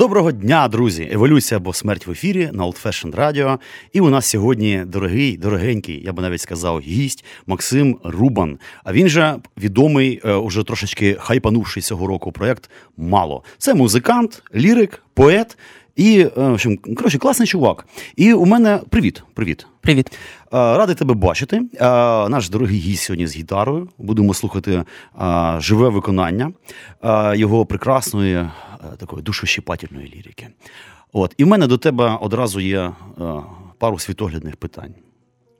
Доброго дня, друзі! Еволюція або смерть в ефірі на Old Fashion Radio. І у нас сьогодні дорогий, дорогенький, я би навіть сказав, гість Максим Рубан. А він же відомий, е, уже трошечки хайпанувший цього року проект Мало. Це музикант, лірик, поет. І е, в общем, коротше, класний чувак. І у мене привіт. Привіт. Привіт. Е, радий тебе бачити. Е, наш дорогий гість сьогодні з гітарою. Будемо слухати живе виконання його прекрасної такої душощіпательної лірики. От. І в мене до тебе одразу є пару світоглядних питань.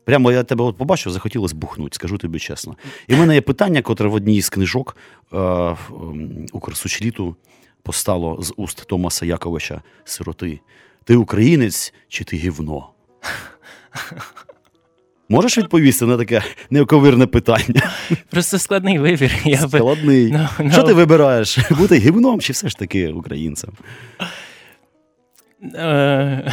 Прямо я тебе от побачив, захотілося бухнути, скажу тобі чесно. І в мене є питання, котре в одній з книжок е, Укрсучліту постало з уст Томаса Яковича Сироти. Ти українець чи ти гівно? Можеш відповісти на таке неоковирне питання? Просто складний вибір. Я Складний. No, no. Що ти вибираєш? Бути гівном чи все ж таки українцем? Е,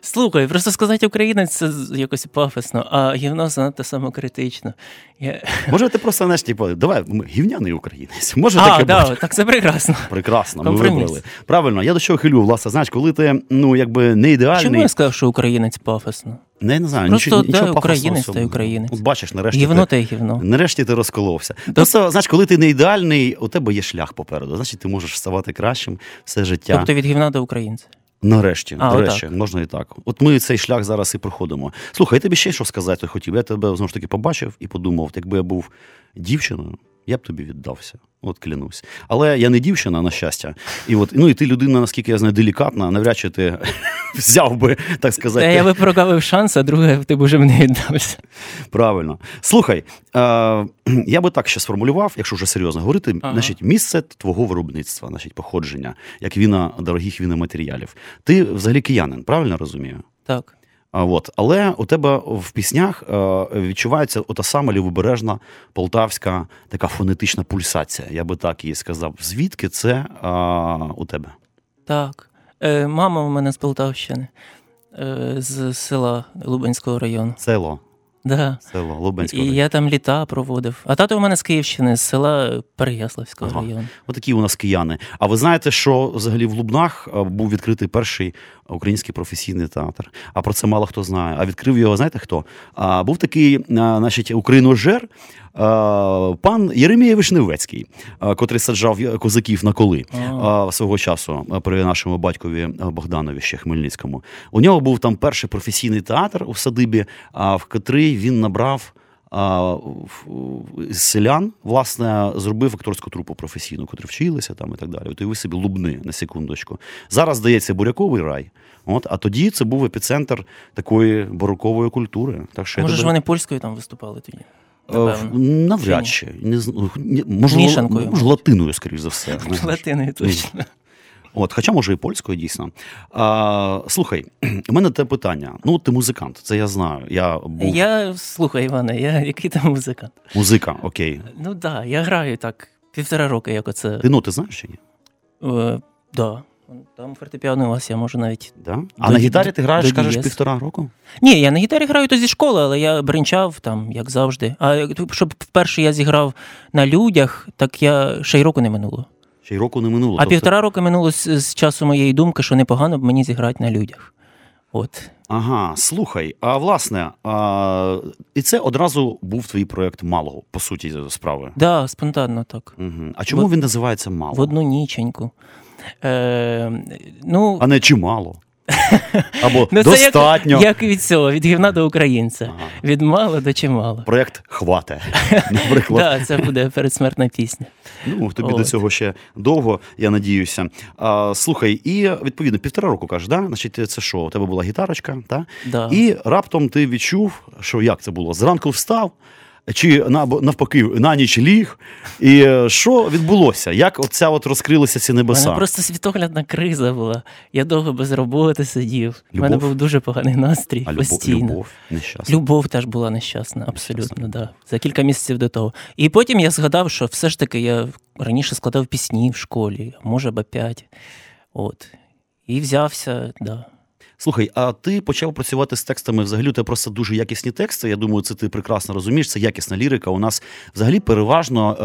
слухай, просто сказати українець це якось пафосно, а гівно занадто самокритично. Я... Може, ти просто знаєш, типу, давай гівняний українець. Може а, таке да, так це прекрасно. Прекрасно, ми вибрали. Правильно, я до чого хилю, власне, знаєш, коли ти ну, якби не ідеальний. Чому я сказав, що українець пафосно? Не, не знаю, Просто нічого, да, нічого українець та українець. От бачиш, нарешті гівно ти, та гівно. Нарешті ти розколовся. То... Просто, знаєш, коли ти не ідеальний, у тебе є шлях попереду. Значить, ти можеш ставати кращим все життя. Тобто від гівна до українця. Нарешті, а, нарешті, отак. можна і так. От ми цей шлях зараз і проходимо. Слухай, я тобі ще що сказати хотів. Я тебе знову ж таки побачив і подумав, якби я був дівчиною, я б тобі віддався. От клянусь. Але я не дівчина, на щастя. І от, ну і ти людина, наскільки я знаю, делікатна, навряд чи ти взяв би, так сказати. Та я би прогавив шанс, а друге ти б уже мені віддався. Правильно. Слухай, е, я би так ще сформулював, якщо вже серйозно говорити, ага. значить, місце твого виробництва, значить, походження, як віна дорогих віноматеріалів. Ти взагалі киянин, правильно розумію? Так. От. Але у тебе в піснях е, відчувається ота сама лівобережна полтавська така фонетична пульсація. Я би так її сказав. Звідки це а, у тебе? Так. Е, Мама у мене з Полтавщини, е, з села Лубенського району. Село. Да. Село Лубенського. І я там літа проводив. А тато у мене з Київщини, з села Переяславського ага. району. Отакі у нас кияни. А ви знаєте, що взагалі в Лубнах був відкритий перший український професійний театр. А про це мало хто знає. А відкрив його, знаєте хто? А, Був такий, значить, україножер, пан Єремія Вишневецький, котрий саджав козаків на коли а. свого часу при нашому батькові Богданові ще Хмельницькому. У нього був там перший професійний театр у садибі, в котрий він набрав селян, власне, зробив акторську трупу професійну, котрі вчилися там і так далі. От і ви собі лубни на секундочку. Зараз здається буряковий рай. От, А тоді це був епіцентр такої барокової культури. Так що Може ж вони польською там виступали тоді? Напевно. Навряд чи. Не, можливо, може, латиною, скоріш за все. Латиною точно. От, Хоча, може, і польською дійсно. А, Слухай, у мене те питання. Ну, ти музикант, це я знаю. Я був... Я слухай, Іване, я який там музикант? Музика, окей. Ну так, да, я граю так півтора року, як оце. Ти ноти знаєш чи ні? Так. Е, да. Там фортепіано у вас я можу навіть. Да? А до, на гітарі ти граєш, кажеш, півтора року? Ні, я на гітарі граю то зі школи, але я бринчав там, як завжди. А щоб вперше я зіграв на людях, так я ще й року не минуло. Ще й року не минуло. А тобто... півтора року минуло з, з часу моєї думки, що непогано б мені зіграти на людях. От. Ага, слухай, а власне, а, і це одразу був твій проєкт малого, по суті, справи. Так, да, спонтанно так. Угу. А чому в... він називається мало? В одну ніченьку. Е, ну... А не чимало. Або ну, достатньо. Це як, як від цього, від гівна до українця. Ага. Від мало до чимало. Проєкт хвате. наприклад. Так, це буде передсмертна пісня. Ну, тобі От. до цього ще довго, я надіюся. А, Слухай, і відповідно півтора року кажеш, да? Значить, це що? У тебе була гітарочка, та? Да. і раптом ти відчув, що як це було? Зранку встав. Чи навпаки на ніч ліг. І е, що відбулося? Як оця от розкрилися ці небеса? Мене просто світоглядна криза була. Я довго без роботи сидів. У мене був дуже поганий настрій. А постійно. Любов нещасна. Любов теж була нещасна, абсолютно, да. За кілька місяців до того. І потім я згадав, що все ж таки я раніше складав пісні в школі, може б п'ять. От. І взявся, да. Слухай, а ти почав працювати з текстами взагалі у просто дуже якісні тексти. Я думаю, це ти прекрасно розумієш. Це якісна лірика. У нас взагалі переважно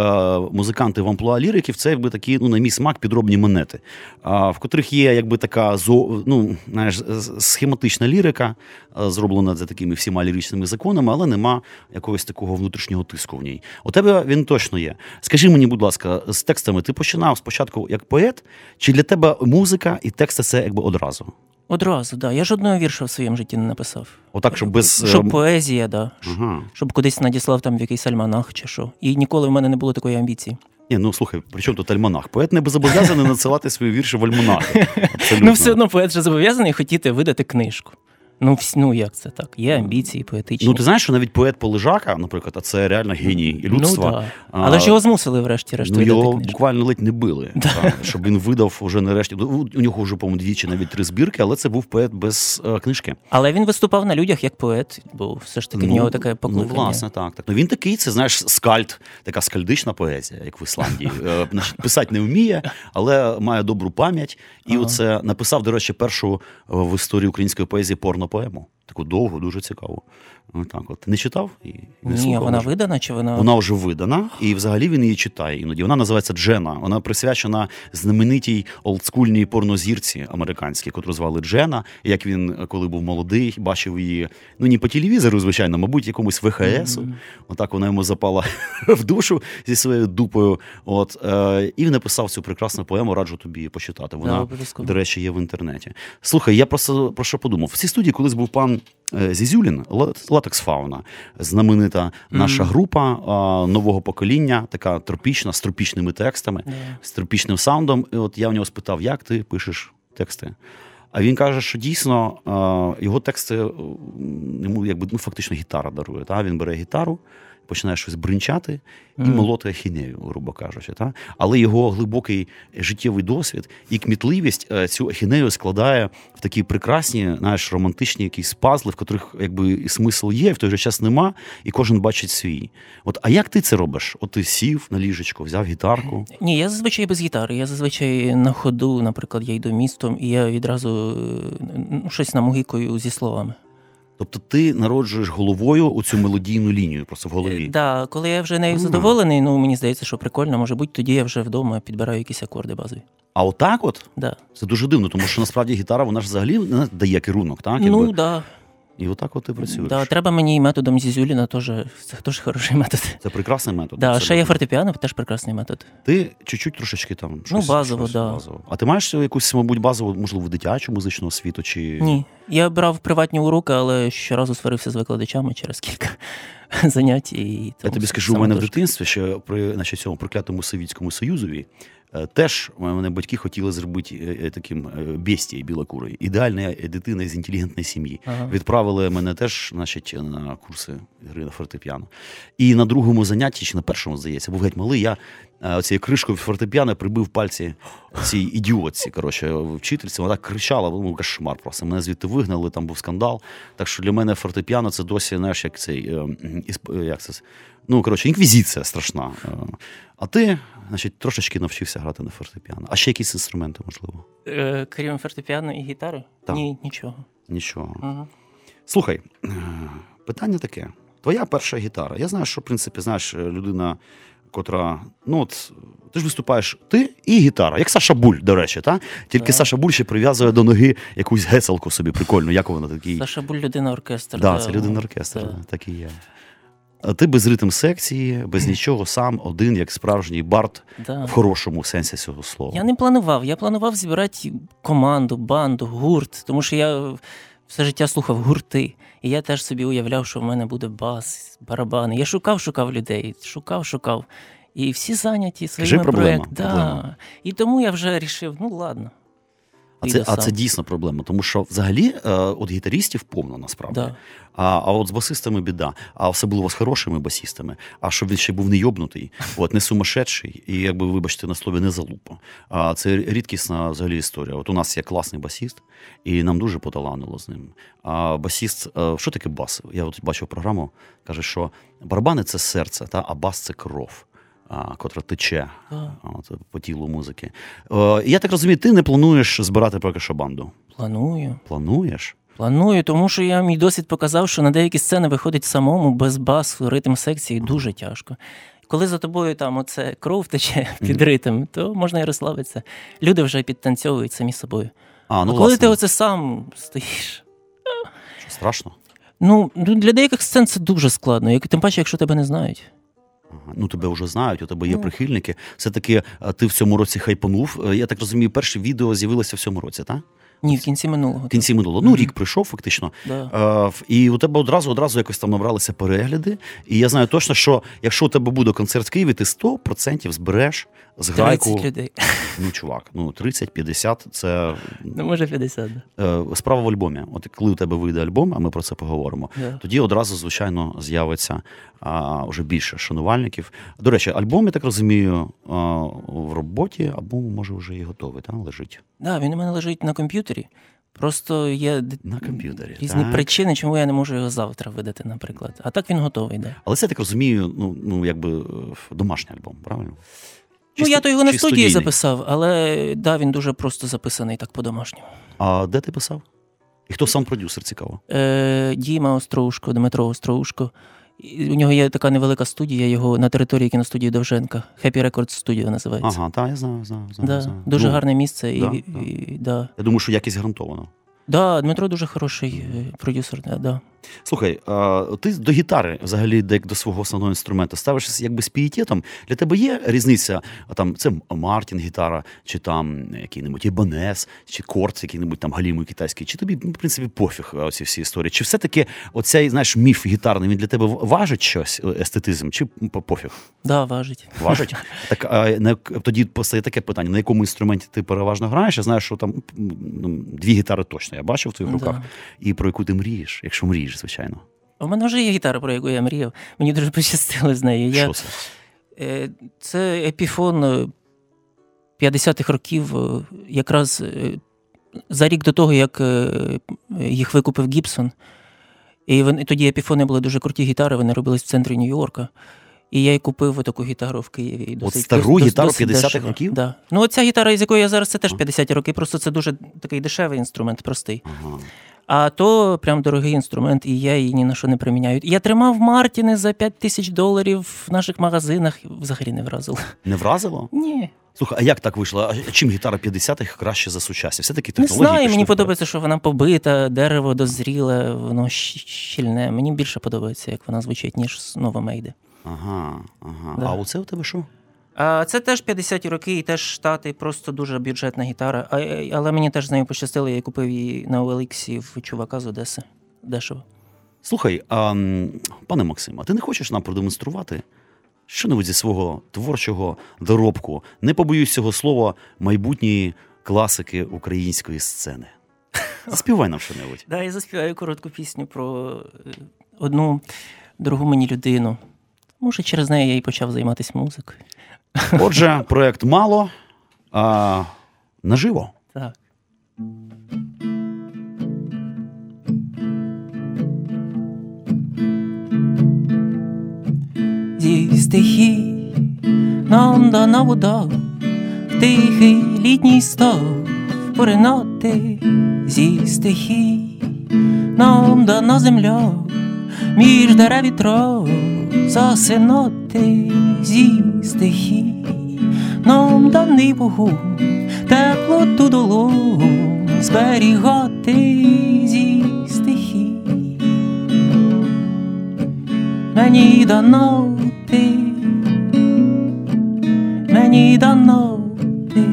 е, музиканти в амплуа ліриків це якби такі, ну, на мій смак, підробні монети, е, в котрих є якби така ну, знаєш, схематична лірика, е, зроблена за такими всіма ліричними законами, але нема якогось такого внутрішнього тиску в ній. У тебе він точно є. Скажи мені, будь ласка, з текстами ти починав спочатку як поет, чи для тебе музика і тексти це якби одразу? Одразу, да. Я жодного вірша в своєму житті не написав. Отак, щоб без. Щоб ем, поезія, да. Ага. Щоб кудись надіслав там в якийсь альманах чи що. І ніколи в мене не було такої амбіції. Ні, ну слухай, при чому тут альманах? Поет не зобов'язаний надсилати свої вірші в альманахи. Абсолютно. Ну, все одно поет же зобов'язаний хотіти видати книжку. Ну, ну як це так? Є амбіції поетичні. Ну, ти знаєш, що навіть поет Полежака, наприклад, а це реально геній людства. Ну, да. Але ж його змусили врешті-решт Ну, його книжку. буквально ледь не били, та, щоб він видав уже нарешті. Ну, У нього вже, по-моєму, двічі навіть три збірки, але це був поет без е, книжки. Але він виступав на людях як поет, бо все ж таки в нього таке Ну, власне, так. так. Ну, він такий, це знаєш, скальд, така скальдична поезія, як в Ісландії. Е, Писати не вміє, але має добру пам'ять. І Ага. оце написав, до речі, першу е, в історії української поезії порнопоему. Таку довгу, дуже цікаву. Отак от. Не читав? І не Ні, слухав, вона видана чи вона. Вона вже видана, і взагалі він її читає іноді. Вона називається Джена. Вона присвячена знаменитій олдскульній порнозірці американській, котру звали Джена. Як він, коли був молодий, бачив її ну не по телевізору, звичайно, мабуть, якомусь ВХСу. Отак вона йому запала в душу зі своєю дупою. От е, і він написав цю прекрасну поему. Раджу тобі почитати. Вона, обов'язково. до речі, є в інтернеті. Слухай, я просто про що подумав. В цій студії колись був пан Зізюлін, Ла- Латекс Фауна, знаменита наша група а, нового покоління, така тропічна, з тропічними текстами, yeah. з тропічним саундом. І от я в нього спитав, як ти пишеш тексти. А він каже, що дійсно а, його тексти йому якби ну, фактично гітара дарує. Та? Він бере гітару, починає щось бринчати і Мгм. молоти ахінею, грубо кажучи. Та? Але його глибокий життєвий досвід і кмітливість е, цю ахінею складає в такі прекрасні, знаєш, романтичні якісь пазли, в котрих якби і смисл є, і в той же час нема, і кожен бачить свій. От, а як ти це робиш? От ти сів на ліжечко, взяв гітарку. Ні, я зазвичай без гітари. Я зазвичай на ходу, наприклад, я йду містом, і я відразу е, ну, щось намугикую зі словами. Тобто ти народжуєш головою оцю мелодійну лінію просто в Так, голові. да, коли я вже нею задоволений, ну мені здається, що прикольно, може бути, тоді я вже вдома підбираю якісь акорди базові. А отак от Да. це дуже дивно, тому що насправді гітара вона ж взагалі не дає керунок, так? Ну Якби. да, І отак от ти працюєш. да, треба мені і методом Зізюліна теж це теж хороший метод. Це прекрасний метод. Да, ще є фортепіано, теж прекрасний метод. Ти чуть-чуть трошечки там щось, Ну, базово, щось да. базово. А ти маєш якусь, мабуть, базову, можливо, дитячу музичну освіту чи Ні. Я брав приватні уроки, але щоразу сварився з викладачами через кілька занять. І Я тобі скажу, у мене в дитинстві ще при значить, цьому проклятому Совєтському Союзові теж мене батьки хотіли зробити е, е, таким е, бестією білокурою. Ідеальна дитина з інтелігентної сім'ї. Ага. Відправили мене теж значить, на курси гри на фортепіано. І на другому занятті, чи на першому, здається, був геть малий, я е, оцією кришкою фортепіано прибив пальці цій ідіотці. Коротше, вчительці, вона так кричала, ну кошмар просто. Мене звідти вигнали, там був скандал. Так що для мене фортепіано це досі, знаєш, як цей е, е, як це. Ну, коротше, інквізиція страшна. Е, А ти, значить, трошечки навчився грати на фортепіано. А ще якісь інструменти, можливо? Е, Крім фортепіано і гітари? Так. Ні, нічого. Нічого. Ага. Слухай, е, питання таке: твоя перша гітара. Я знаю, що в принципі знаєш е, людина, котра, ну от ти ж виступаєш ти і гітара, як Саша Буль, до речі, та? Тільки Так. Саша Буль ще прив'язує до ноги якусь геселку собі прикольну, як вона такий. Саша Буль людина оркестр. Да, це людина оркестр, Да. да, так і є. А ти без ритм секції, без нічого, сам один, як справжній бард Да. в хорошому сенсі цього слова. Я не планував. Я планував зібрати команду, банду, гурт, тому що я все життя слухав гурти. І я теж собі уявляв, що в мене буде бас, барабани. Я шукав, шукав людей, шукав, шукав. І всі зайняті своїми проектами. Да. І тому я вже рішив, ну ладно. А це, а це дійсно проблема, тому що взагалі е, от гітарістів повно насправді. Да. А, а от з басистами біда, а особливо з хорошими басістами. А щоб він ще був не йобнутий, от не сумасшедший, і якби, вибачте, на слові не залупа. А це рідкісна взагалі історія. От у нас є класний басіст, і нам дуже поталанило з ним. А басіст, е, що таке бас? Я от бачив програму, каже, що барабани це серце, та, а бас це кров. А, котра тече от, по тілу музики. Е, я так розумію, ти не плануєш збирати поки що банду. Планую. Плануєш? Планую, тому що я мій досвід показав, що на деякі сцени виходить самому без басу, ритм секції дуже тяжко. Коли за тобою там оце кров тече під ритм, то можна і розслабитися. Люди вже підтанцьовують самі собою. А, ну, а коли власне, ти оце сам стоїш. що, страшно. Ну, ну, для деяких сцен це дуже складно, тим паче, якщо тебе не знають. Ага. Ну, тебе вже знають, у тебе є Ну. прихильники. Все-таки е, ти в цьому році хайпанув. Е, Я так розумію, перше відео з'явилося в цьому році, так? Ні, в кінці минулого. В кінці минулого. Ну, рік пройшов, фактично. Да. Е, і у тебе одразу одразу якось там набралися перегляди. І я знаю точно, що якщо у тебе буде концерт в Києві, ти 100% збереш з 30 людей. Ну, чувак, ну 30-50 це Ну, може, 50. Да. е, справа в альбомі. От коли у тебе вийде альбом, а ми про це поговоримо. Да. Тоді одразу, звичайно, з'явиться а, вже більше шанувальників. До речі, альбом, я так розумію, а, в роботі, або може вже і готовий, та, лежить Да, він у мене лежить на комп'ютері. Просто є на комп'ютері. різні так. причини, чому я не можу його завтра видати, наприклад. А так він готовий, да. Але це я так розумію, ну, ну якби домашній альбом, правильно? ну, я то його на чи студії студійний? записав, але да, він дуже просто записаний так по-домашньому. А де ти писав? І хто сам продюсер цікаво? Е, Діма Остроушко, Дмитро Остроушко. У нього є така невелика студія, його на території кіностудії Довженка. Happy Records Studio називається. Ага, так, я знаю, знаю, знаю. Да, знаю. дуже Ну, гарне місце. І, да, і, да. і- да. Я думаю, що якість гарантована. Да, Дмитро дуже хороший е, продюсер. Да, да. Слухай, а, ти до гітари, взагалі, як до свого основного інструменту, ставишся якби з пієтетом. Для тебе є різниця? а, Там це Мартін гітара, чи там який-небудь Ібанес, чи корт, який-небудь там галімий китайський, чи тобі, ну, в принципі, пофіг оці всі історії? Чи все-таки оцей знаєш, міф гітарний він для тебе важить щось, е, естетизм, чи пофіг? Да, важить. Важить? Так а, на, тоді постає таке питання: на якому інструменті ти переважно граєш? Я знаю, що там ну, дві гітари точно я бачив в твоїх Да. руках. І про яку ти мрієш, якщо мрієш, звичайно. У мене вже є гітара, про яку я мріяв. Мені дуже пощастило з нею. Я, Що це? Е, Це епіфон е, 50-х років, е, якраз е, за рік до того, як е, їх викупив Гібсон. І вони, тоді епіфони були дуже круті гітари, вони робились в центрі Нью-Йорка. І я й купив таку гітару в Києві. І Досить, стару дос- гітару 50-х дешево. років? Да. Ну, оця гітара, з якою я зараз, це теж 50 роки, просто це дуже такий дешевий інструмент, простий. Ага. А то прям дорогий інструмент, і я її ні на що не приміняю. Я тримав Мартіни за 5 тисяч доларів в наших магазинах, взагалі не вразило. Не вразило? Ні. Слухай, а як так вийшло? А чим гітара 50-х краще за сучасні? Все-таки Не технології. знаю, пішли мені вперед. подобається, що вона побита, дерево дозріле, воно щільне. Мені більше подобається, як вона звучить, ніж нова Мейди. Ага, ага. Да. А оце у тебе що? Це теж 50-ті роки, і теж штати, просто дуже бюджетна гітара. Але мені теж з нею пощастило, я купив її на OLX в чувака з Одеси. Дешево. Слухай, а, пане Максиме, а ти не хочеш нам продемонструвати що-небудь зі свого творчого доробку? Не побоюсь цього слова майбутньої класики української сцени. Заспівай нам що-небудь. Да, я заспіваю коротку пісню про е, одну дорогу мені людину. Може, через неї я і почав займатися музикою. Отже, проект мало, а наживо. Так. Зі стихій нам дана вода, в тихий літній став пориноти зі стихій нам дана земля, між дерев і трав засинати зі стихій нам даний вогонь, теплоту долонь зберігати зі стихій. Мені дано ти, мені дано ти,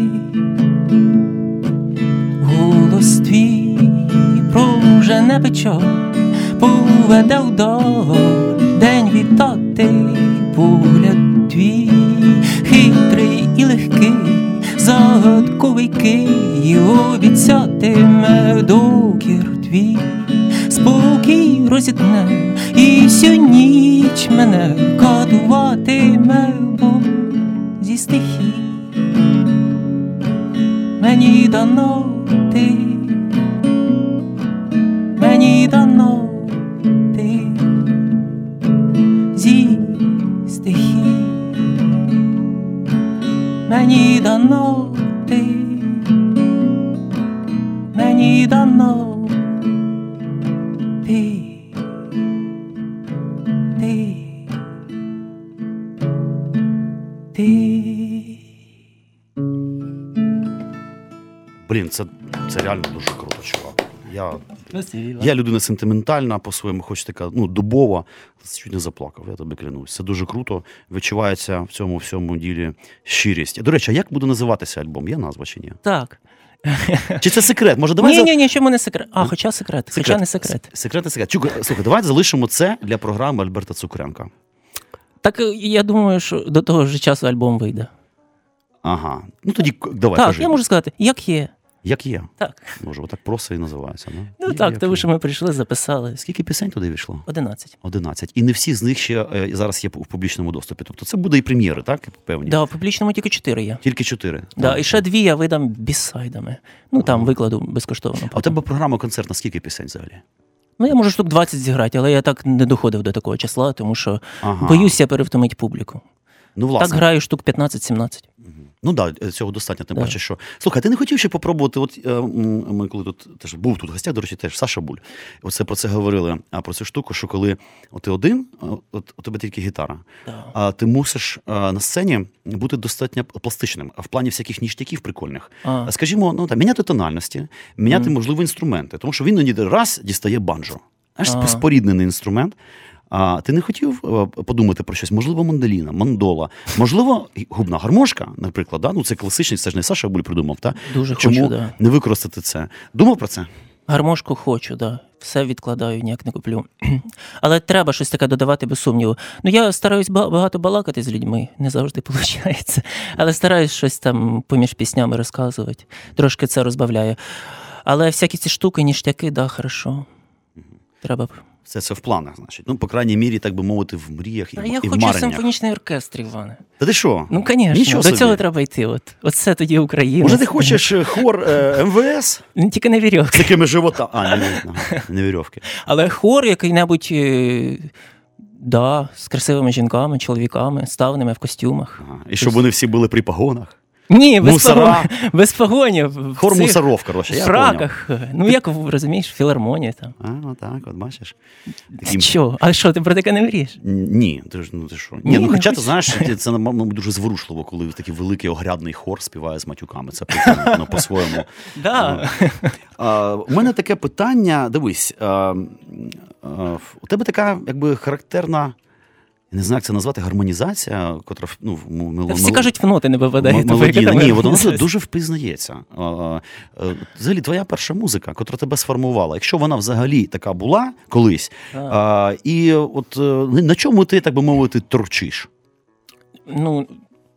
голос твій пружене печаль, поведе вдаль день вітати, погляд твій. Хитрий і легкий, загадковий який обіцятиме докір твій, спокій розітне, і всю ніч мене катуватиме Бог зі стихій. Мені дано ти, дано ти, мені дано ти, ти, ти. Блін, це, це реально дуже круто, чувак. Я, я людина сентиментальна по-своєму, хоч така ну, дубова, чуть не заплакав, я тобі клянусь. Це дуже круто. Відчувається в цьому всьому ділі щирість. До речі, а як буде називатися альбом? Є назва чи ні? Так. Чи це секрет? Може, давай Ні, за- ні, ні, чому не секрет? А, хоча секрет, хоча не секрет. Секрет, не секрет. Чук, слухай, давай залишимо це для програми Альберта Цукренка. Так е, я думаю, що до того ж часу альбом вийде. Ага. Ну тоді давай. так, кажи. я можу сказати, як є. Як є? Так. Може, отак просто і називається. Ну, Ну Є, так, тому що ми прийшли, записали. Скільки пісень туди війшло? 11. 11. І не всі з них ще е, зараз є в публічному доступі. Тобто це буде і прем'єри, так? Певні? Да, в публічному тільки 4 є. Тільки чотири. Да, Так. і ще дві я видам бісайдами. Ну там викладу безкоштовно. А у тебе програма концерт на скільки пісень взагалі? Ну я можу штук 20 зіграти, але я так не доходив до такого числа, тому що Ага. боюся перевтомити публіку. Ну, власне. Так граю штук 15-17. Ну так, да, цього достатньо, тим Да. паче, що. Слухай, ти не хотів ще попробувати, от е, ми коли тут теж був тут в гостях, до речі, теж Саша Буль. Оце про це говорили. А про цю штуку, що коли от ти один, от у тебе тільки гітара, Да. а ти мусиш на сцені бути достатньо пластичним, в плані всяких ніштяків прикольних. А. Скажімо, ну там міняти тональності, міняти, можливо, інструменти, тому що він іноді раз дістає банджо. Аж споріднений інструмент. А ти не хотів е, подумати про щось? Можливо, мандоліна, мандола, можливо, губна гармошка, наприклад, да? ну це класичний, це ж не Саша Буль придумав. Та? Дуже Чому хочу, да. не використати це? Думав про це? Гармошку хочу, да. Все відкладаю, ніяк не куплю. Але треба щось таке додавати без сумніву. Ну я стараюсь багато балакати з людьми, не завжди виходить. Але стараюсь щось там поміж піснями розказувати. Трошки це розбавляє. Але всякі ці штуки, ніштяки, да, хорошо. Треба. Все це в планах, значить. Ну, по крайній мірі, так би мовити, в мріях і, А в- я і в хочу симфонічний оркестр, Іване. Та ти що? Ну, звісно, до собі. цього треба йти. От. Оце тоді Україна. Може, ти хочеш е, хор е, МВС Ну, Тільки не з вірьовки. такими живота. А, не, не, не вірьовки. Але хор який-небудь, е, да, з красивими жінками, чоловіками, ставними в костюмах. Ага. І щоб вони всі були при погонах. Ні, без, Мусора. погон, без погонів. Хор цих мусоров, коротше, я фраках. Ну, як розумієш, філармонія там. А, ну так, от бачиш. Таким- Що? А що, ти про таке не мрієш? Ні, ти ж ну ти що? Ні, Ні, ну хоча ти знаєш, це, це мабуть, дуже зворушливо, коли такий великий огрядний хор співає з матюками. Це ну, по-своєму. Да. А, у мене таке питання: дивись, а, а, у тебе така якби характерна. Не знаю, як це назвати гармонізація, котра ну, в м- мел- Та всі мел- кажуть, в ноти не там Ні, воно дуже впізнається. Е, Взагалі, твоя перша музика, котра тебе сформувала, якщо вона взагалі така була колись, а, і от е, на чому ти, так би мовити, торчиш? Ну,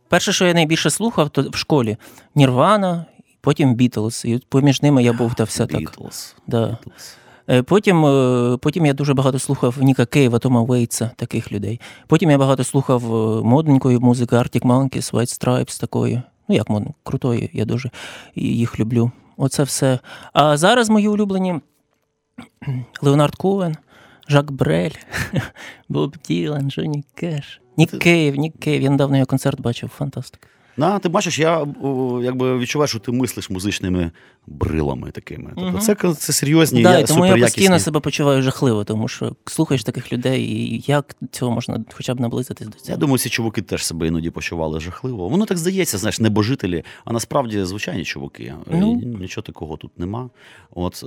перше, що я найбільше слухав, то в школі Нірвана, потім Бітлз. І поміж ними я був та все так. Beatles. Да. Beatles. Е, Потім, е, потім я дуже багато слухав Ніка Кейва, Тома Вейтса, таких людей. Потім я багато слухав е, модненької музики, Arctic Monkeys, White Stripes, такої. Ну, як модно, крутої, я дуже їх люблю. Оце все. А зараз мої улюблені Леонард Коен, Жак Брель, Боб Ділан, Джонні Кеш. Нік Кейв, Нік Кейв. Я недавно його концерт бачив, фантастика. На, ти бачиш, я о, якби відчуваю, що ти мислиш музичними брилами такими. Тобто Мгм. це, це серйозні, Да, я, і тому я постійно себе почуваю жахливо, тому що слухаєш таких людей, і як цього можна хоча б наблизитись до цього? Я думаю, ці чуваки теж себе іноді почували жахливо. Воно так здається, знаєш, небожителі, а насправді звичайні чуваки. Ну. І нічого такого тут нема. От, е,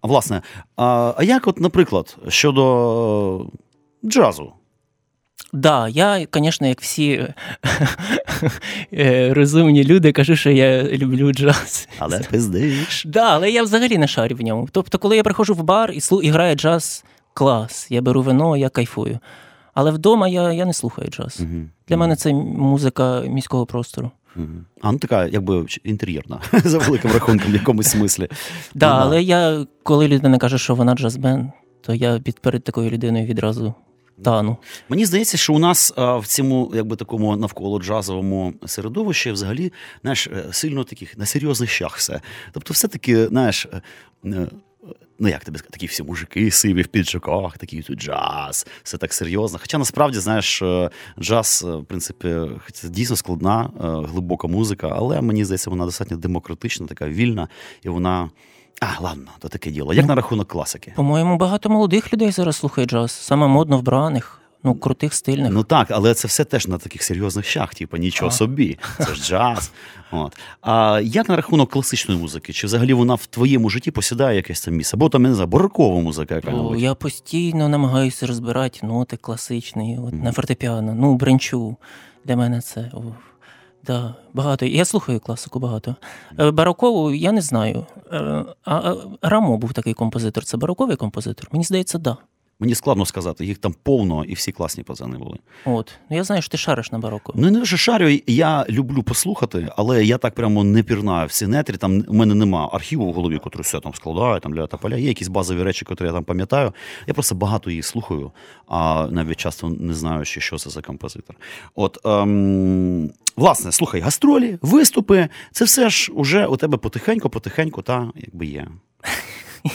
а власне, а, а як, от, наприклад, щодо е, джазу? Да, я, звісно, як всі е, розумні люди, кажу, що я люблю джаз. Але пиздиш. Да, але я взагалі не шарю в ньому. Тобто, коли я приходжу в бар і, слу... і грає джаз, клас. Я беру вино, я кайфую. Але вдома я, я не слухаю джаз. Мгм. Для мене це музика міського простору. Мгм. А ну така, якби інтер'єрна, за великим рахунком, в якомусь смислі. Да, Ну, але я, коли людина каже, що вона джазбен, то я під перед такою людиною відразу тану. Мені здається, що у нас а, в цьому якби такому навколо джазовому середовищі взагалі знаєш, е, сильно таких на серйозних щах все. Тобто, все-таки, знаєш. е, е, Ну, як тобі сказати, такі всі мужики сиві в піджаках, такий тут джаз, все так серйозно. Хоча насправді, знаєш, е, джаз, е, в принципі, дійсно складна, е, глибока музика, але мені здається, вона достатньо демократична, така вільна, і вона. А, ладно, то таке діло. Як на рахунок класики? По-моєму, багато молодих людей зараз слухає джаз, саме модно вбраних, ну, крутих, стильних. Ну так, але це все теж на таких серйозних щах, типу, нічого А. собі. Це ж джаз. От. А як на рахунок класичної музики? Чи взагалі вона в твоєму житті посідає якесь там місце? Або там, я не знаю, барокова музика яка-небудь? я постійно намагаюся розбирати ноти класичні, от, Мгм. на фортепіано, ну, бренчу. Для мене це. О, да, багато. Я слухаю класику багато. Е, Барокову я не знаю. Е, А, Рамо був такий композитор. Це бароковий композитор? Мені здається, да. Мені складно сказати, їх там повно і всі класні пацани були. От. Ну, я знаю, що ти шариш на бароко. Ну не лише шарю, я люблю послухати, але я так прямо не пірнаю в ці нетрі. Там у мене нема архіву в голові, котрий все там складає, там для тополя. Є якісь базові речі, котрі я там пам'ятаю. Я просто багато її слухаю, а навіть часто не знаю, що це за композитор. От ем, власне, слухай, гастролі, виступи, це все ж уже у тебе потихеньку, потихеньку, та якби є.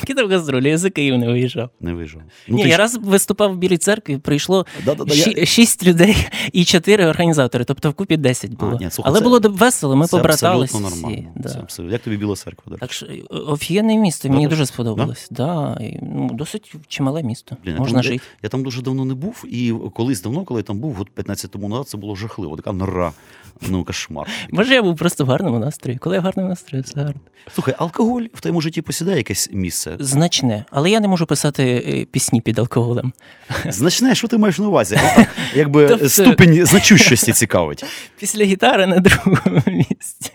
Які там гастролі? Я за Київ не виїжджав. Не вижив. Ну, Ні, ти я ж- раз виступав в Білій церкві, прийшло Да-да-да, я- ші- шість людей і чотири організатори, тобто вкупі 10 було. ні, слухай, Але це- було д- весело, ми це побратались. абсолютно всі, нормально. да. Це абсолютно. Як тобі Біла церква? до Так речі? що е, офігенне місто, мені дуже сподобалось. Да? і, ну, досить чимале місто. Блін, я Можна там- жити. Я там дуже давно не був, і колись давно, коли я там був, от 15 тому назад, це було жахливо. Така нора, ну кошмар. Може, я був просто в гарному настрої. Коли я в гарному настрої, все гарно. Слухай, алкоголь в твоєму житті посідає якесь місце? Значне, але я не можу писати е, пісні під алкоголем. Значне, що ти маєш на увазі? От, Якби Тобто- ступінь значущості цікавить. Після гітари на другому місці.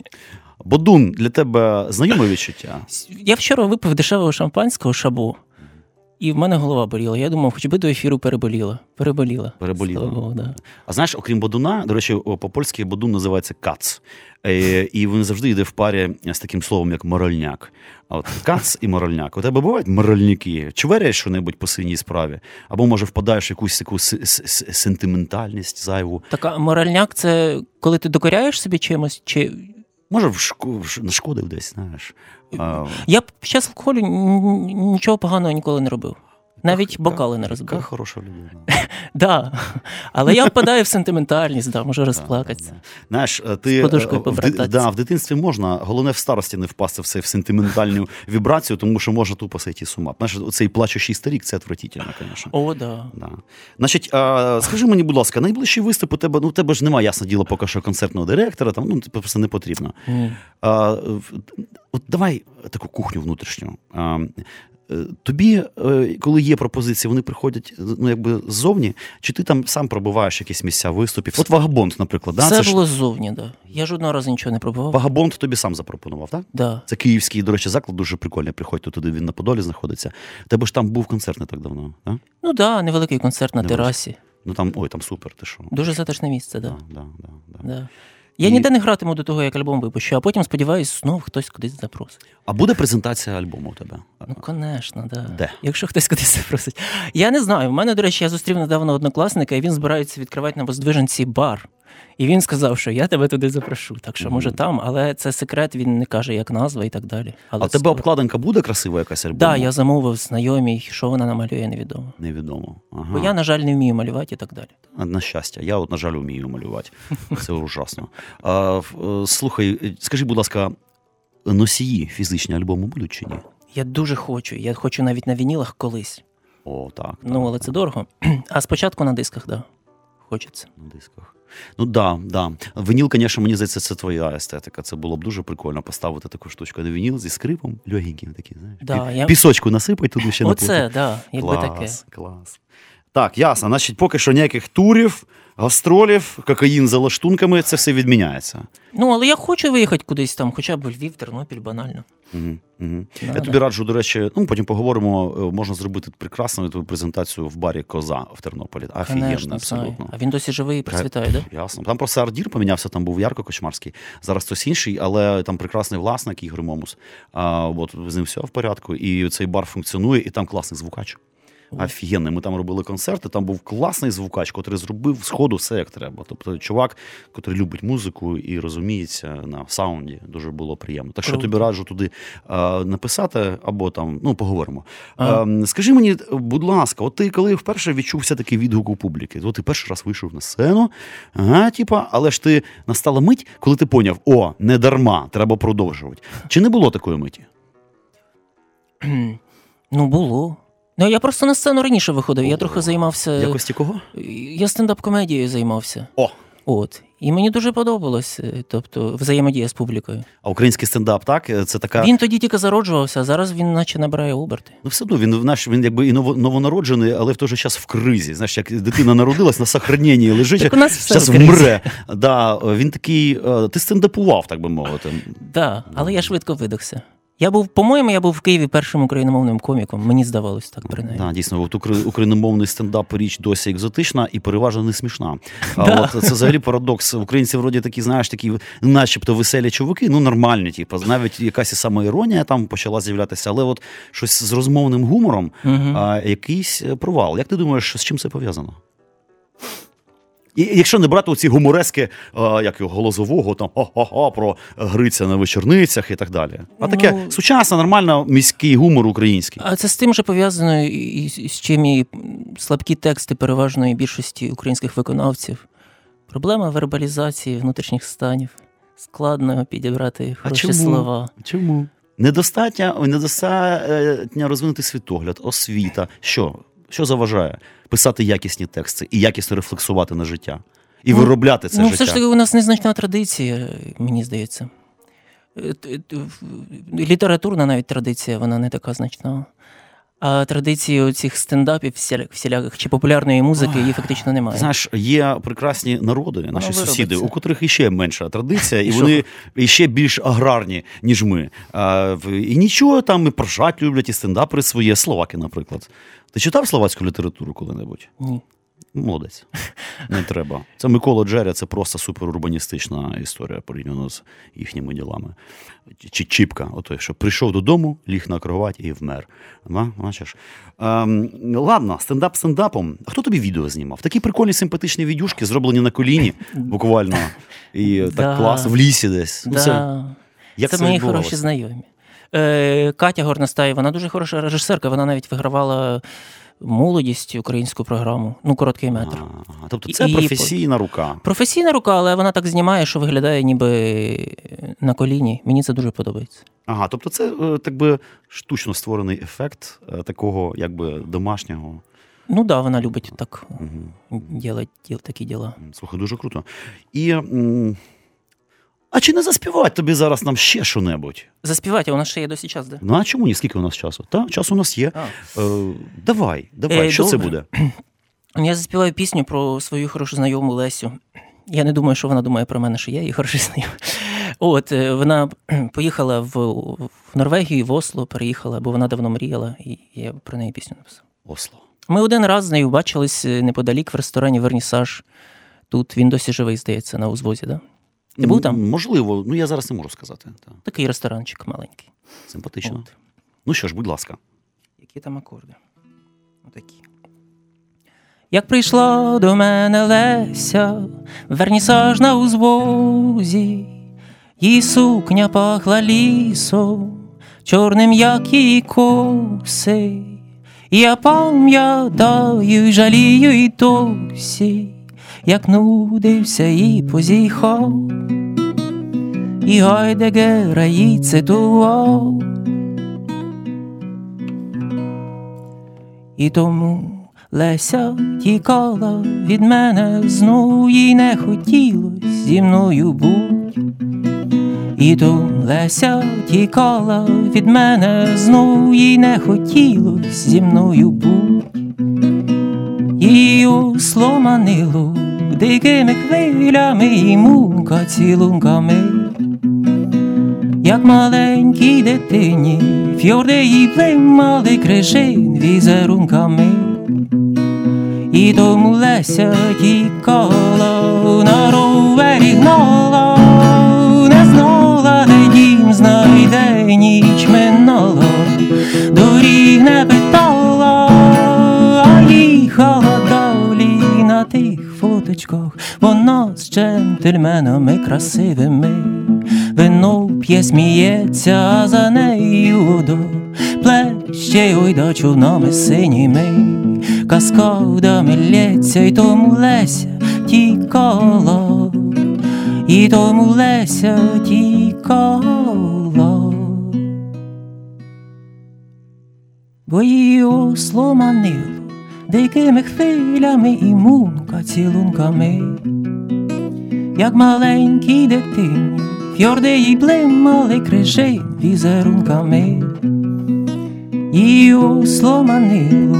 Бодун для тебе знайоме відчуття? Я вчора випив дешевого шампанського шабу, і в мене голова боліла. Я думав, хоч би до ефіру переболіла. Переболіла. Переболіла. Богу, да. А знаєш, окрім бодуна, до речі, по-польськи бодун називається кац. Е, І він завжди йде в парі з таким словом, як моральняк. А от кац і моральняк. У тебе бувають моральняки? Чверяєш що-небудь по синій справі? Або, може, впадаєш в якусь таку сентиментальність зайву? Така моральняк це коли ти докоряєш собі чимось, чи. Може, нашкодив десь, знаєш. Я б час алкоголю нічого поганого ніколи не робив. Навіть бокали не Яка хороша людина. Да. Але я впадаю в сентиментальність, да, можу розплакатися. Знаєш, е, ти подушкою е, в, да, в дитинстві можна, головне в старості не впасти в цей в сентиментальну вібрацію, тому що можна тупо сойти з ума. Знаєш, оцей плачущий старік це отвратительно, звісно. О, да. Да. Значить, а, скажи мені, будь ласка, найближчий виступ у тебе, ну, у тебе ж немає, ясне діло, поки що концертного директора, там, ну, типу, просто не потрібно. Ні. А, от давай таку кухню внутрішню. А, е, Тобі, е, коли є пропозиції, вони приходять ну, якби ззовні, чи ти там сам пробуваєш якісь місця виступів? От Вагабонд, наприклад, да? Це ж було ззовні, да. Я жодного разу нічого не пробував. Вагабонд тобі сам запропонував, так? Да. Це київський, до речі, заклад дуже прикольний. Приходьте туди, він на Подолі знаходиться. Тебе ж там був концерт не так давно, так? Ну да, невеликий концерт на Невеликий. терасі. Ну там, ой, там супер, ти що? Дуже затишне місце, да. Да, да, да, да. да. Я І- ніде не гратиму до того, як альбом випущу, а потім, сподіваюсь, знов хтось кудись запросить. А буде презентація альбому у тебе? Ну, звісно, да. Де? Якщо хтось кудись запросить. Я не знаю. У мене, до речі, я зустрів недавно однокласника, і він збирається відкривати на Воздвиженці бар. І він сказав, що я тебе туди запрошу. Так що, може, там, але це секрет, він не каже, як назва і так далі. Але А в тебе обкладинка буде красива якась альбому? Да, я замовив знайомій, що вона намалює, невідомо. Невідомо. Ага. Бо я, на жаль, не вмію малювати і так далі. На щастя, я, от, на жаль, вмію малювати. Це ужасно. А, е, слухай, скажи, будь ласка, носії фізичні альбому будуть чи ні? Я дуже хочу. Я хочу навіть на вінілах колись. О, так. Ну, так, але це дорого. А спочатку на дисках, да. Хочеться. На дисках. Ну да, да. Вініл, звісно, мені здається, це твоя естетика. Це було б дуже прикольно поставити таку штучку на вініл зі скрипом, легеньким такий, знаєш. Да, Пі- я- Пісочку насипай туди ще Оце, наплутати. да, якби клас, таке. Клас. Так, ясно. Значить, поки що ніяких турів, гастролів, кокаїн за лаштунками, це все відміняється. Ну, але я хочу виїхати кудись там, хоча б Львів, Тернопіль, банально. Угу, угу. Я Надо. тобі раджу, до речі, ну потім поговоримо. е, Можна зробити прекрасну твою презентацію в барі Коза в Тернополі. Конечно, абсолютно. А він досі живий і процвітає, да? Ясно. Там просто Ардір помінявся, там був Ярко Кочмарський. Зараз хтось інший, але там прекрасний власник Ігор Момус. А, от з ним все в порядку. І цей бар функціонує, і там класний звукач. Офігенний. Ми там робили концерти. Там був класний звукач, який зробив з ходу все як треба. Тобто, чувак, який любить музику і розуміється на саунді. Дуже було приємно. Так що тобі раджу туди е, написати або там, ну, поговоримо. А. Е, скажи мені, будь ласка, от ти коли вперше відчувся такий відгук у публіки? От ти перший раз вийшов на сцену, ага, типа, але ж ти настала мить, коли ти поняв, о, не дарма, треба продовжувати. Чи не було такої миті? Ну, було. Ну, я просто на сцену раніше виходив. Я трохи займався. Якості кого? Я стендап-комедією займався. О! От. І мені дуже подобалось, е, тобто, взаємодія з публікою. А український стендап, так? Е, Це така. Він тоді тільки зароджувався, а зараз він наче набирає оберти. Ну, все одно він наш він якби і ново- новонароджений, але в той же час в кризі. Знаєш, як дитина народилась на сохраненні лежить, Так у нас все зараз в кризі. вмре. Да, він такий, е, ти стендапував, так би мовити. Так, але я швидко видохся. Я був, по-моєму, я був в Києві першим україномовним коміком. Мені здавалось так принаймні. Да, дійсно, от україномовний стендап річ досі екзотична і переважно не смішна. А Да. от це взагалі парадокс. Українці вроді такі, знаєш, такі, начебто веселі чуваки, ну нормальні, типу, навіть якась і самоіронія там почала з'являтися, але от щось з розмовним гумором, а, якийсь провал. Як ти думаєш, з чим це пов'язано? І якщо не брати оці гуморески, як його голосового, там ха-ха-ха, про Гриця на вечорницях і так далі. А таке Ну, сучасна, нормальна міський гумор український. А це з тим же пов'язано і, з чим і слабкі тексти переважної більшості українських виконавців. Проблема вербалізації внутрішніх станів. Складно підібрати хороші чому? слова. Чому? Недостатньо, недостатньо розвинути світогляд, освіта. Що? Що заважає писати якісні тексти і якісно рефлексувати на життя? І Ну, виробляти це ну, життя? все ж таки, у нас незначна традиція, мені здається. Е, Літературна навіть традиція, вона не така значна. А традиції цих стендапів всіляких чи популярної музики її фактично немає. Знаєш, є прекрасні народи, наші ну, сусіди, у котрих іще менша традиція, і І вони іще більш аграрні, ніж ми. А, і нічого там і прожать люблять, і стендапери свої, словаки, наприклад. Ти читав словацьку літературу коли-небудь? Ні. Молодець. Не треба. Це Микола Джеря, це просто суперурбаністична історія порівняно з їхніми ділами. Чи Чіпка, отой, що прийшов додому, ліг на кровать і вмер. Ма, Бачиш? Ем, ладно, стендап стендапом. А хто тобі відео знімав? Такі прикольні симпатичні відюшки, зроблені на коліні, буквально. І так Да. клас, в лісі десь. Ну, це це мої хороші знайомі. Е, Катя Горностай, вона дуже хороша режисерка, вона навіть вигравала молодість українську програму, ну, короткий метр. Ага, тобто це І- професійна рука. Професійна рука, але вона так знімає, що виглядає ніби на коліні. Мені це дуже подобається. Ага, тобто це е, так би штучно створений ефект е, такого якби домашнього. Ну так, да, вона любить так Угу. ділати діл, такі діла. Слухай, дуже круто. І. м, А чи не заспівати тобі зараз нам ще що-небудь? Заспівати, а у нас ще є досі час, де? Ну а чому ні? Скільки у нас часу? Та, час у нас є. А. Е, давай, давай, Е, що це добре. буде? Я заспіваю пісню про свою хорошу знайому Лесю. Я не думаю, що вона думає про мене, що я її хороший знайомий. От е, вона поїхала в, в Норвегію, в Осло, переїхала, бо вона давно мріяла, і я про неї пісню написав. Осло. Ми один раз з нею бачились е, неподалік в ресторані Вернісаж. Тут він досі живий, здається, на узвозі, да? Ти був там? Можливо, ну я зараз не можу сказати. Такий ресторанчик маленький. симпатично. От. Ну що ж, будь ласка. Які там акорди? Отакі. Як прийшла до мене Леся, вернісаж на узвозі, її сукня пахла лісом, чорним, як її коси. І Я пам'ятаю, жалію й досі, як нудився і позіхав, і Гайдегера їй цитував. І тому Леся тікала від мене знову їй не хотілось зі мною будь. І то Леся тікала від мене знову їй не хотілось зі мною будь. і усло манило дикими хвилями і мунка цілунками, як маленькій дитині, фьорди їй плимали крижин візерунками, і тому Леся тікала на ровері гнала, не знала, де дім знайде ніч минала, доріг не питала, а їхала вона з джентльменами красивими. Вино п'є сміється, за нею до плеще ой да човнами синіми, каскадами лється, і тому Леся тікала, і тому Леся тікала. Бо її осло манило дикими хвилями і мунка цілунками, як маленькій дитині, фьорди їй блимали крижин візерунками, її осло манило.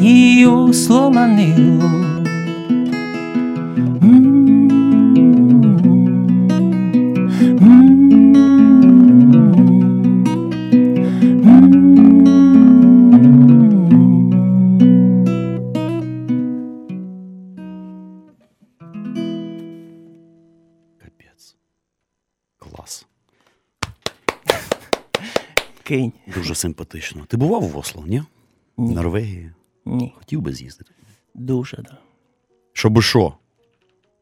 Її осло манило. Кинь. Дуже симпатично. Ти бував в Осло, ні? В Ні. Норвегії. Ні, Хотів би з'їздити. дуже, да. Щоб що?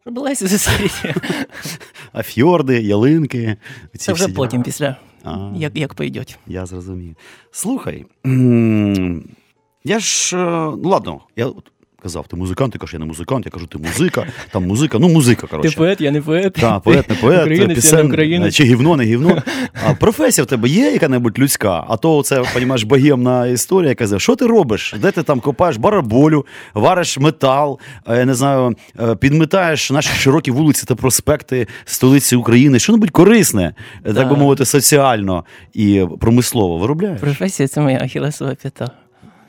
Щоб Лесі зустріти. А фьорди, ялинки. ці Це вже всі діла. потім, після, А, як, як пойдеть. Я зрозумів. Слухай, я ж. е, Ну, ладно, я казав, ти музикант, ти кажеш, я не музикант, я кажу, ти музика, там музика, ну музика, коротше. поет, я не поет. Так, поет, не поет, Українець, я пісен, не українець. чи гівно, не гівно. А професія в тебе є яка-небудь людська, а то це, розумієш, богемна історія, яка каже, що ти робиш? Де ти там копаєш бараболю, вариш метал, е, я не знаю, е, підмітаєш наші широкі вулиці та проспекти столиці України, що-небудь корисне, е, так би мовити, соціально і промислово виробляєш? Професія це моя ахілесова п'ята.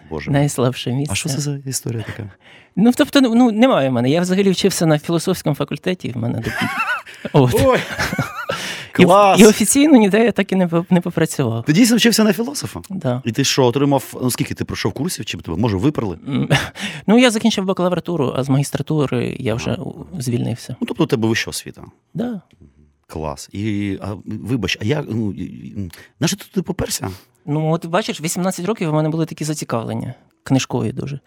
Боже. Найслабше місце. А що це за історія така? Ну, тобто, ну, немає в мене. Я взагалі вчився на філософському факультеті. В мене От. Ой! І, Клас! і офіційно ніде я так і не, не попрацював. Ти дійсно вчився на філософа? Да. І ти що, отримав, ну скільки ти пройшов курсів, чи тебе, може, виперли? Ну, я закінчив бакалавратуру, а з магістратури я вже у- звільнився. Ну, тобто у тебе вища освіта. Да. Клас. І а, вибач, а я ну і- і- на що ти поперся? Ну, от бачиш, 18 років у мене були такі зацікавлення книжкові дуже.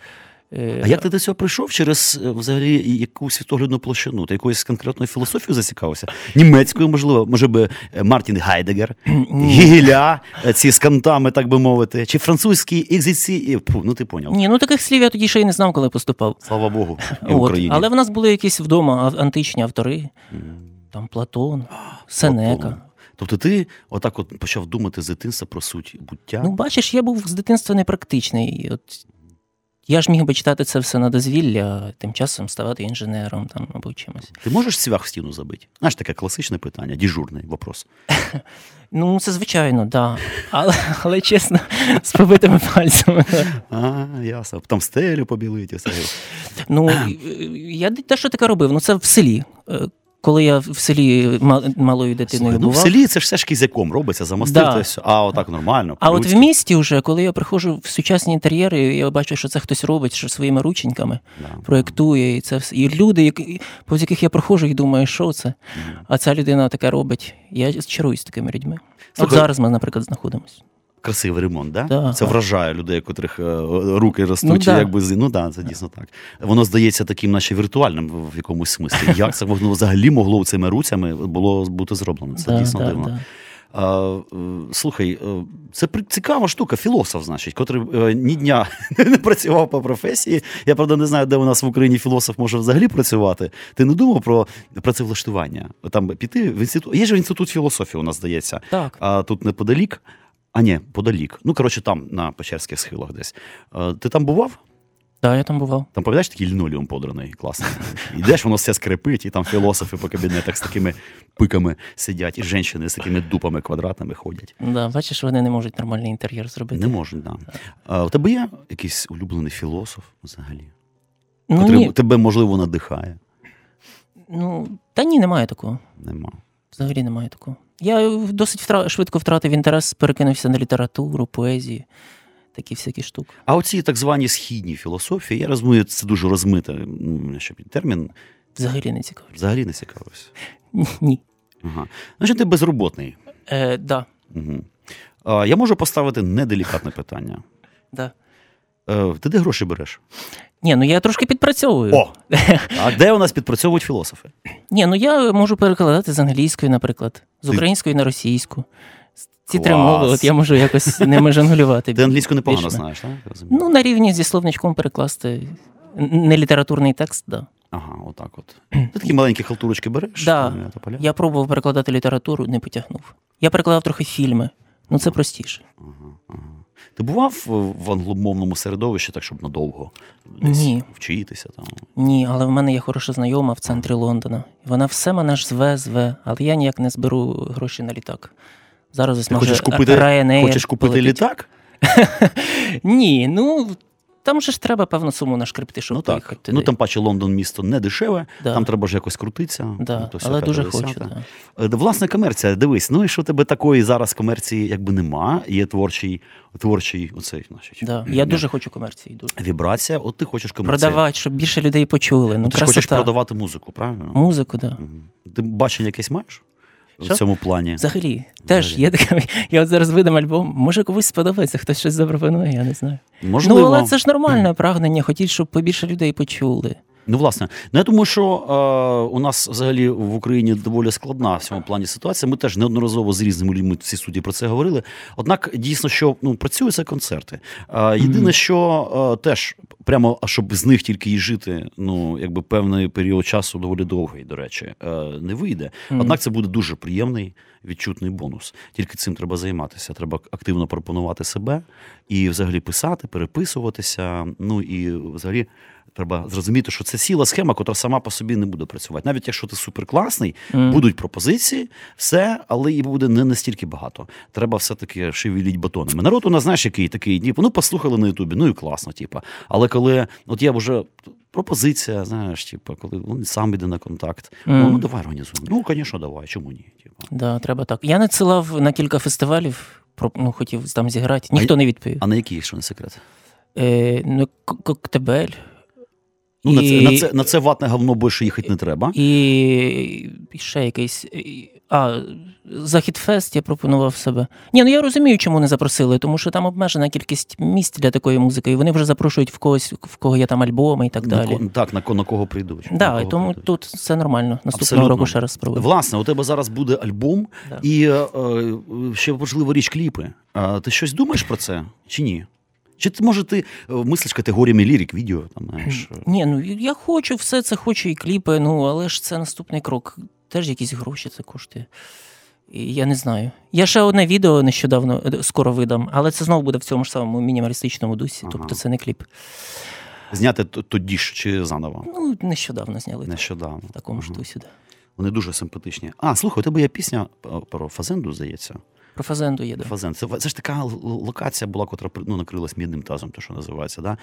Е, А як ти до цього прийшов через е, взагалі якусь світоглядну площину? Ти якоюсь конкретною філософією зацікавився? Німецькою, можливо, може би е, Мартін Гайдегер, Гігеля, ці з кантами, так би мовити, чи французький екзиці. Ну ти поняв. Ні, ну таких слів я тоді ще й не знав, коли поступав. Слава Богу, і От. Україні. Але в нас були якісь вдома античні автори, там Платон, Сенека. Тобто ти отак от почав думати з дитинства про суть буття. Ну, бачиш, я був з дитинства непрактичний. От я ж міг би читати це все на дозвілля, тим часом ставати інженером там або чимось. Ти можеш цвях в стіну забити? Знаєш, таке класичне питання, діжурний вопрос. Ну, це звичайно, да. Але, але чесно, з побитими пальцями. А, ясно. Там стелю побілить. Ну, я те, що таке робив, ну це в селі. Коли я в селі малою дитиною Слухай, ну, в селі це ж все ж кізяком робиться, замостити Да. все. А отак нормально. А от в місті, вже, коли я приходжу в сучасні інтер'єри, я бачу, що це хтось робить, що своїми рученьками Да. проєктує, і це все. І люди, які, повз яких я проходжу, і думаю, що це? А ця людина таке робить. Я чаруюсь такими людьми. Слухай- От зараз ми, наприклад, знаходимося. Красивий ремонт, да? Да. Це вражає людей, котрих е, руки ростуть, Ну, да. якби ну да, це дійсно так. Воно здається таким, наче віртуальним в якомусь смислі. Як це воно взагалі могло цими руцями було бути зроблено? Це Да, дійсно да, дивно. да. А, е, слухай, е, це цікава штука, філософ, значить, котрий ні дня не працював по професії. Я правда не знаю, де у нас в Україні філософ може взагалі працювати. Ти не думав про працевлаштування? Там піти в інститут. Є ж інститут філософії, у нас здається. Так. А тут неподалік. А ні, подалік. Ну, коротше, там, на Печерських схилах десь. Е, Ти там бував? Да, я там бував. Там пам'ятаєш такий лінолеум подраний, класний. Йдеш, воно все скрипить, і там філософи по кабінетах з такими пиками сидять, і жінки з такими дупами квадратними ходять. Да, бачиш, вони не можуть нормальний інтер'єр зробити. Не можуть, да. А, у тебе є якийсь улюблений філософ взагалі? Ну, Котрий ні, тебе, можливо, надихає? ну, та ні, немає такого. Нема. Взагалі немає такого. Я досить втра... швидко втратив інтерес, перекинувся на літературу, поезію, такі всякі штуки. А оці так звані східні філософії, я розумію, це дуже розмитий щоб термін, Взагалі не цікавлюсь. взагалі не цікавився. Ні. Ага. Значить, ти безроботний. Е, да, Угу. А, я можу поставити неделікатне питання. да. Е, ти де гроші береш? Ні, ну я трошки підпрацьовую. О! А де у нас підпрацьовують філософи? Ні, ну я можу перекладати з англійської, наприклад, з української на російську. Ці Клас. три мови, от я можу якось ними жонглювати. Ти англійську непогано більш-менш. знаєш, так? Ну, на рівні зі словничком перекласти не літературний текст, да. Ага, отак от. Ти такі маленькі халтурочки береш? Да. Я пробував перекладати літературу, не потягнув. Я перекладав трохи фільми. Ну, це простіше. Ага, ага. Ти бував в англомовному середовищі, так щоб надовго десь Ні. вчитися там? Ні, але в мене є хороша знайома в центрі Лондона. І Вона все мене ж зве, зве, але я ніяк не зберу гроші на літак. Зараз ось Ти може хочеш купити, Ryanair хочеш купити полетить. літак? Ні, ну там же ж треба певну суму нашкрипти, щоб Ну так. поїхати туди. Ну там паче Лондон місто не дешеве, Да. там треба ж якось крутитися. да. ну, то але дуже хочу. Да. Е, Власне, комерція, дивись, ну і що тебе такої зараз комерції якби нема, є творчий, творчий оцей, значить. Да. Я дуже хочу комерції. Дуже. Вібрація, от ти хочеш комерцію. Продавати, щоб більше людей почули. Ну, Ти ж хочеш продавати музику, правильно? Музику, так. Да. Ти бачення якесь маєш Що? в цьому плані? Взагалі, теж Взагалі. є така. Я от зараз видам альбом. Може комусь сподобається, хтось щось запропонує, я не знаю. Можливо. Ну, але це ж нормальне прагнення, хотіть, щоб побільше людей почули. Ну, власне, ну я думаю, що е, у нас взагалі в Україні доволі складна в цьому плані ситуація. Ми теж неодноразово з різними людьми всі судді про це говорили. Однак дійсно, що ну працюють це концерти. Е, єдине, що е, теж прямо щоб з них тільки і жити, ну якби певний період часу доволі довгий, до речі, е, не вийде. Однак це буде дуже приємний відчутний бонус. Тільки цим треба займатися. Треба активно пропонувати себе і взагалі писати, переписуватися. Ну і взагалі. Треба зрозуміти, що це ціла схема, котра сама по собі не буде працювати. Навіть якщо ти суперкласний, Мгм. будуть пропозиції, все, але і буде не настільки багато. Треба все-таки шевеліть батонами. Народ у нас, знаєш, який такий, типу, ну послухали на Ютубі, ну і класно, типу. Але коли от є вже пропозиція, знаєш, типу, коли він сам йде на контакт, ну, ну давай організуємо. Ну, звісно, давай, чому ні? Типу. Да, треба так. Я надсилав на кілька фестивалів, ну, хотів там зіграти. Ніхто не відповів. А на який, якщо не секрет? Е, ну, Коктебель. Ну, на, це, на, це, на це ватне говно більше їхати не треба. І і ще якийсь. і- А, Західфест я пропонував себе. Ні, ну я розумію, чому не запросили, тому що там обмежена кількість місць для такої музики, і вони вже запрошують в когось, в кого є там альбоми і так На далі. ко- так, на, ко- на кого прийдуть. на кого тому прийдуть. тут все нормально. Наступного Абсолютно. року ще раз спробую. Власне, у тебе зараз буде альбом, Да. і е, е, ще важлива річ кліпи. А ти щось думаєш про це чи ні? Чи ти може ти е, мислиш категоріями лірик, відео? Там, знаєш, е, Ні, ну я хочу все це, хочу і кліпи, ну але ж це наступний крок. Теж якісь гроші це коштує. І я не знаю. Я ще одне відео нещодавно е, скоро видам, але це знову буде в цьому ж самому мінімалістичному дусі, Ага. тобто це не кліп. зняти тоді ж чи заново? Ну, нещодавно зняли Нещодавно. в такому ж Ага. дусі. Да. Вони дуже симпатичні. А, слухай, у тебе є пісня про Фазенду, здається. Про фазенду є. Да. Фазен. Це, це ж така локація була, котра ну, накрилась мідним тазом, то що називається. Да?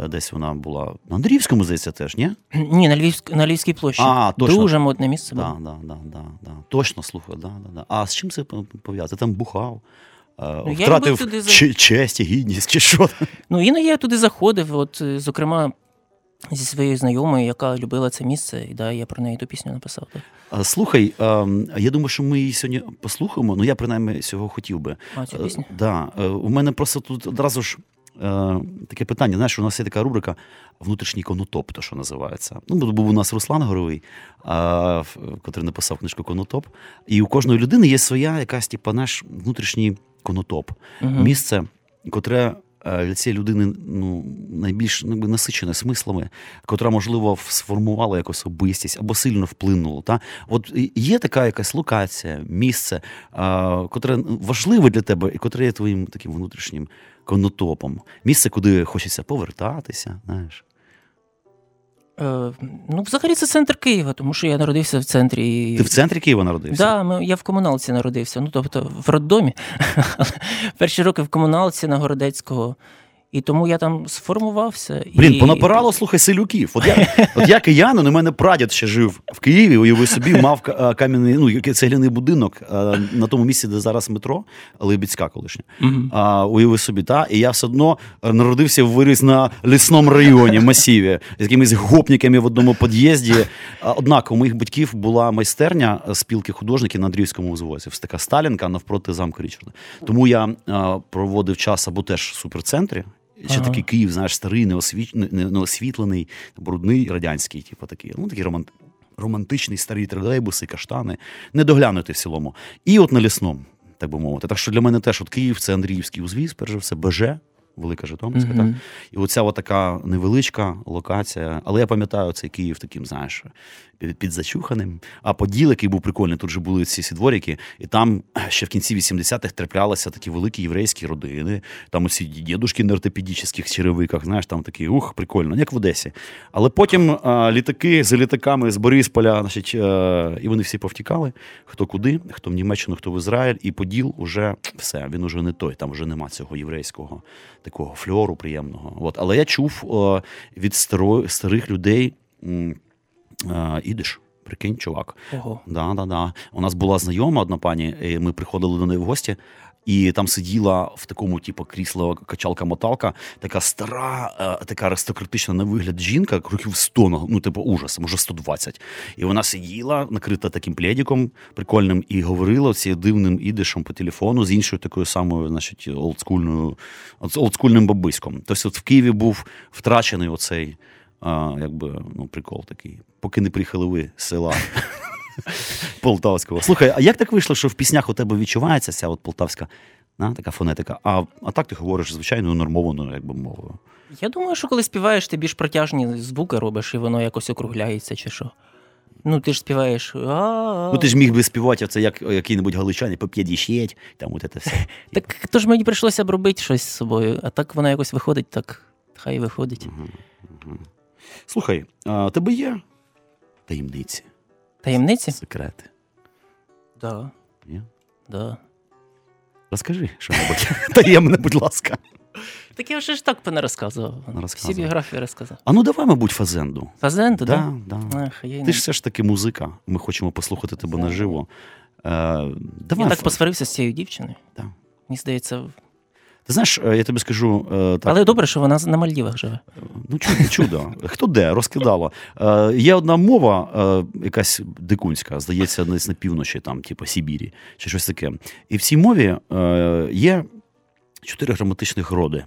Е, Десь вона була на Андріївському, здається, теж, ні? Ні, на, Львівськ, на Львівській площі. А, точно. Дуже модне місце було. Да, да, да, да, да. Точно, слухай, да, да, да. А з чим це пов'язано? Там бухав, е, я туди честь і гідність, чи що? Ну, іноді я туди заходив, от, е, зокрема, зі своєю знайомою, яка любила це місце, і да, я про неї ту пісню написав. Так. Слухай, я думаю, що ми її сьогодні послухаємо. Ну, я принаймні цього хотів би. А, цю Е, пісню? Да. Е, У мене просто тут одразу ж е, таке питання. Знаєш, у нас є така рубрика внутрішній конотоп, то що називається. Ну, був у нас Руслан Горовий, а, котрий написав книжку Конотоп. І у кожної людини є своя якась, типу, наш внутрішній конотоп. Мгм. Місце, котре е, для цієї людини ну, найбільш ну, якби, насичене смислами, котра, можливо, сформувала якусь особистість або сильно вплинула. Та? От є така якась локація, місце, а, котре важливе для тебе і котре є твоїм таким внутрішнім конотопом. Місце, куди хочеться повертатися. знаєш. Е, ну, взагалі, це центр Києва, тому що я народився в центрі. Ти в центрі Києва народився? Так, да, я в комуналці народився. Ну, тобто в роддомі. Перші роки в комуналці на Городецького. І тому я там сформувався. Блін, і... понапирало, слухай, селюків. От я от я киянин, ну, у мене прадід ще жив в Києві, уяви собі, мав кам'яний ну, цегляний будинок на тому місці, де зараз метро, Либіцька колишня. А, Уяви собі, та, і я все одно народився в виріс на лісному районі, масіві, з якимись гопниками в одному під'їзді. Однак у моїх батьків була майстерня спілки художників на Андріївському узвозі. Така Сталінка навпроти замку Річарда. Тому я проводив час або теж в суперцентрі. Ще ага. такий Київ, знаєш, старий, неосвіч... неосвітлений, брудний, радянський, типу такий. Ну, такий романт... романтичний старий тролейбуси, каштани, недоглянути в цілому. І от на лісному, так би мовити. Так що для мене теж от Київ це Андріївський узвіз, перш за все, БЖ, Велика Житомирська. Mm-hmm. Так? І оця от така невеличка локація. Але я пам'ятаю цей Київ таким, знаєш, підзачуханим. А Поділ, який був прикольний, тут же були ці сідворіки, і там ще в кінці 80-х траплялися такі великі єврейські родини. Там оці дідушки на ортопедічних черевиках, знаєш, там такі, ух, прикольно, як в Одесі. Але потім а, літаки за літаками з Борисполя, значить, а, і вони всі повтікали, хто куди, хто в Німеччину, хто в Ізраїль, і Поділ уже все, він уже не той, там вже нема цього єврейського такого фльору приємного. От. Але я чув а, від старо, старих людей ідиш. Прикинь, чувак. Ого. Да, да, да. У нас була знайома одна пані, і ми приходили до неї в гості, і там сиділа в такому, типу, крісло качалка-моталка, така стара, е, така аристократична на вигляд жінка, років 100, ну, типу, ужас, може 120. І вона сиділа, накрита таким пледіком прикольним, і говорила цією дивним ідишем по телефону з іншою такою самою, значить, олдскульною, олдскульним бабиськом. Тобто, от в Києві був втрачений оцей а, якби, ну, прикол такий. Поки не приїхали ви з села Полтавського. Слухай, а як так вийшло, що в піснях у тебе відчувається ця от полтавська на, така фонетика? А а так ти говориш звичайно нормованою якби, мовою? Я думаю, що коли співаєш, ти більш протяжні звуки робиш, і воно якось округляється, чи що. Ну, ти ж співаєш. Ну, ти ж міг би співати це як який-небудь галичані по п'єдіщеть, там от це все. Так то ж мені прийшлося б робити щось з собою, а так воно якось виходить, так хай виходить. Угу, угу. Слухай, а тебе є таємниці? Таємниці? Секрети. Да. Є? Да. Розкажи що-небудь. Таємне, будь ласка. Так я вже ж так не розказував. Всі біографії розказав. А ну давай, мабуть, фазенду. Фазенду, да, да. да. Ах, я Ти ж все ж таки музика. Ми хочемо послухати тебе наживо. Е, давай, Я так посварився з цією дівчиною. Да. Мені здається, ти знаєш, е, я тобі скажу. Е, так. Але добре, що вона на Мальдівах живе. Ну, чудо, чудо. Хто де, розкидало. Е, Є одна мова, якась дикунська, здається, десь на півночі, там, типу Сибірі, чи щось таке. І в цій мові є чотири граматичних роди.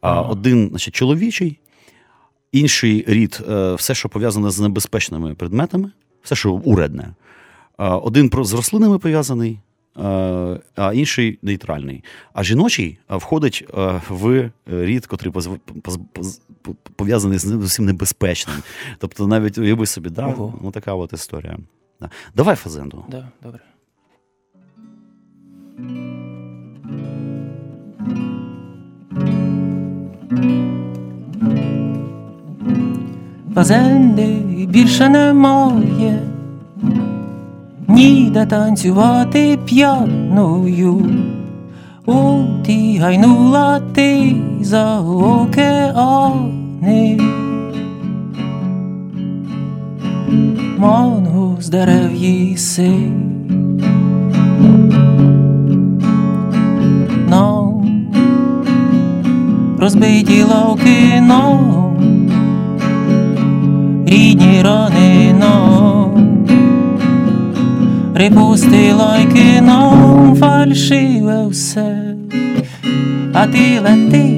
Ага. Один, значить, чоловічий, інший рід все, що пов'язане з небезпечними предметами, все, що уредне. Один з рослинами пов'язаний. Е, а інший нейтральний. А жіночий е, входить е, в рід, котрий пов'язаний з усім небезпечним. Тобто, навіть уяви собі, да, ну така от історія. Да. Давай фазенду. Да, добре. Фазенди більше немає ніде танцювати п'яною. У ти гайнула ти за океани. Манго з дерев їси. Нам розбиті лавки нам, рідні рани нам припустила й кинув фальшиве все, а ти лети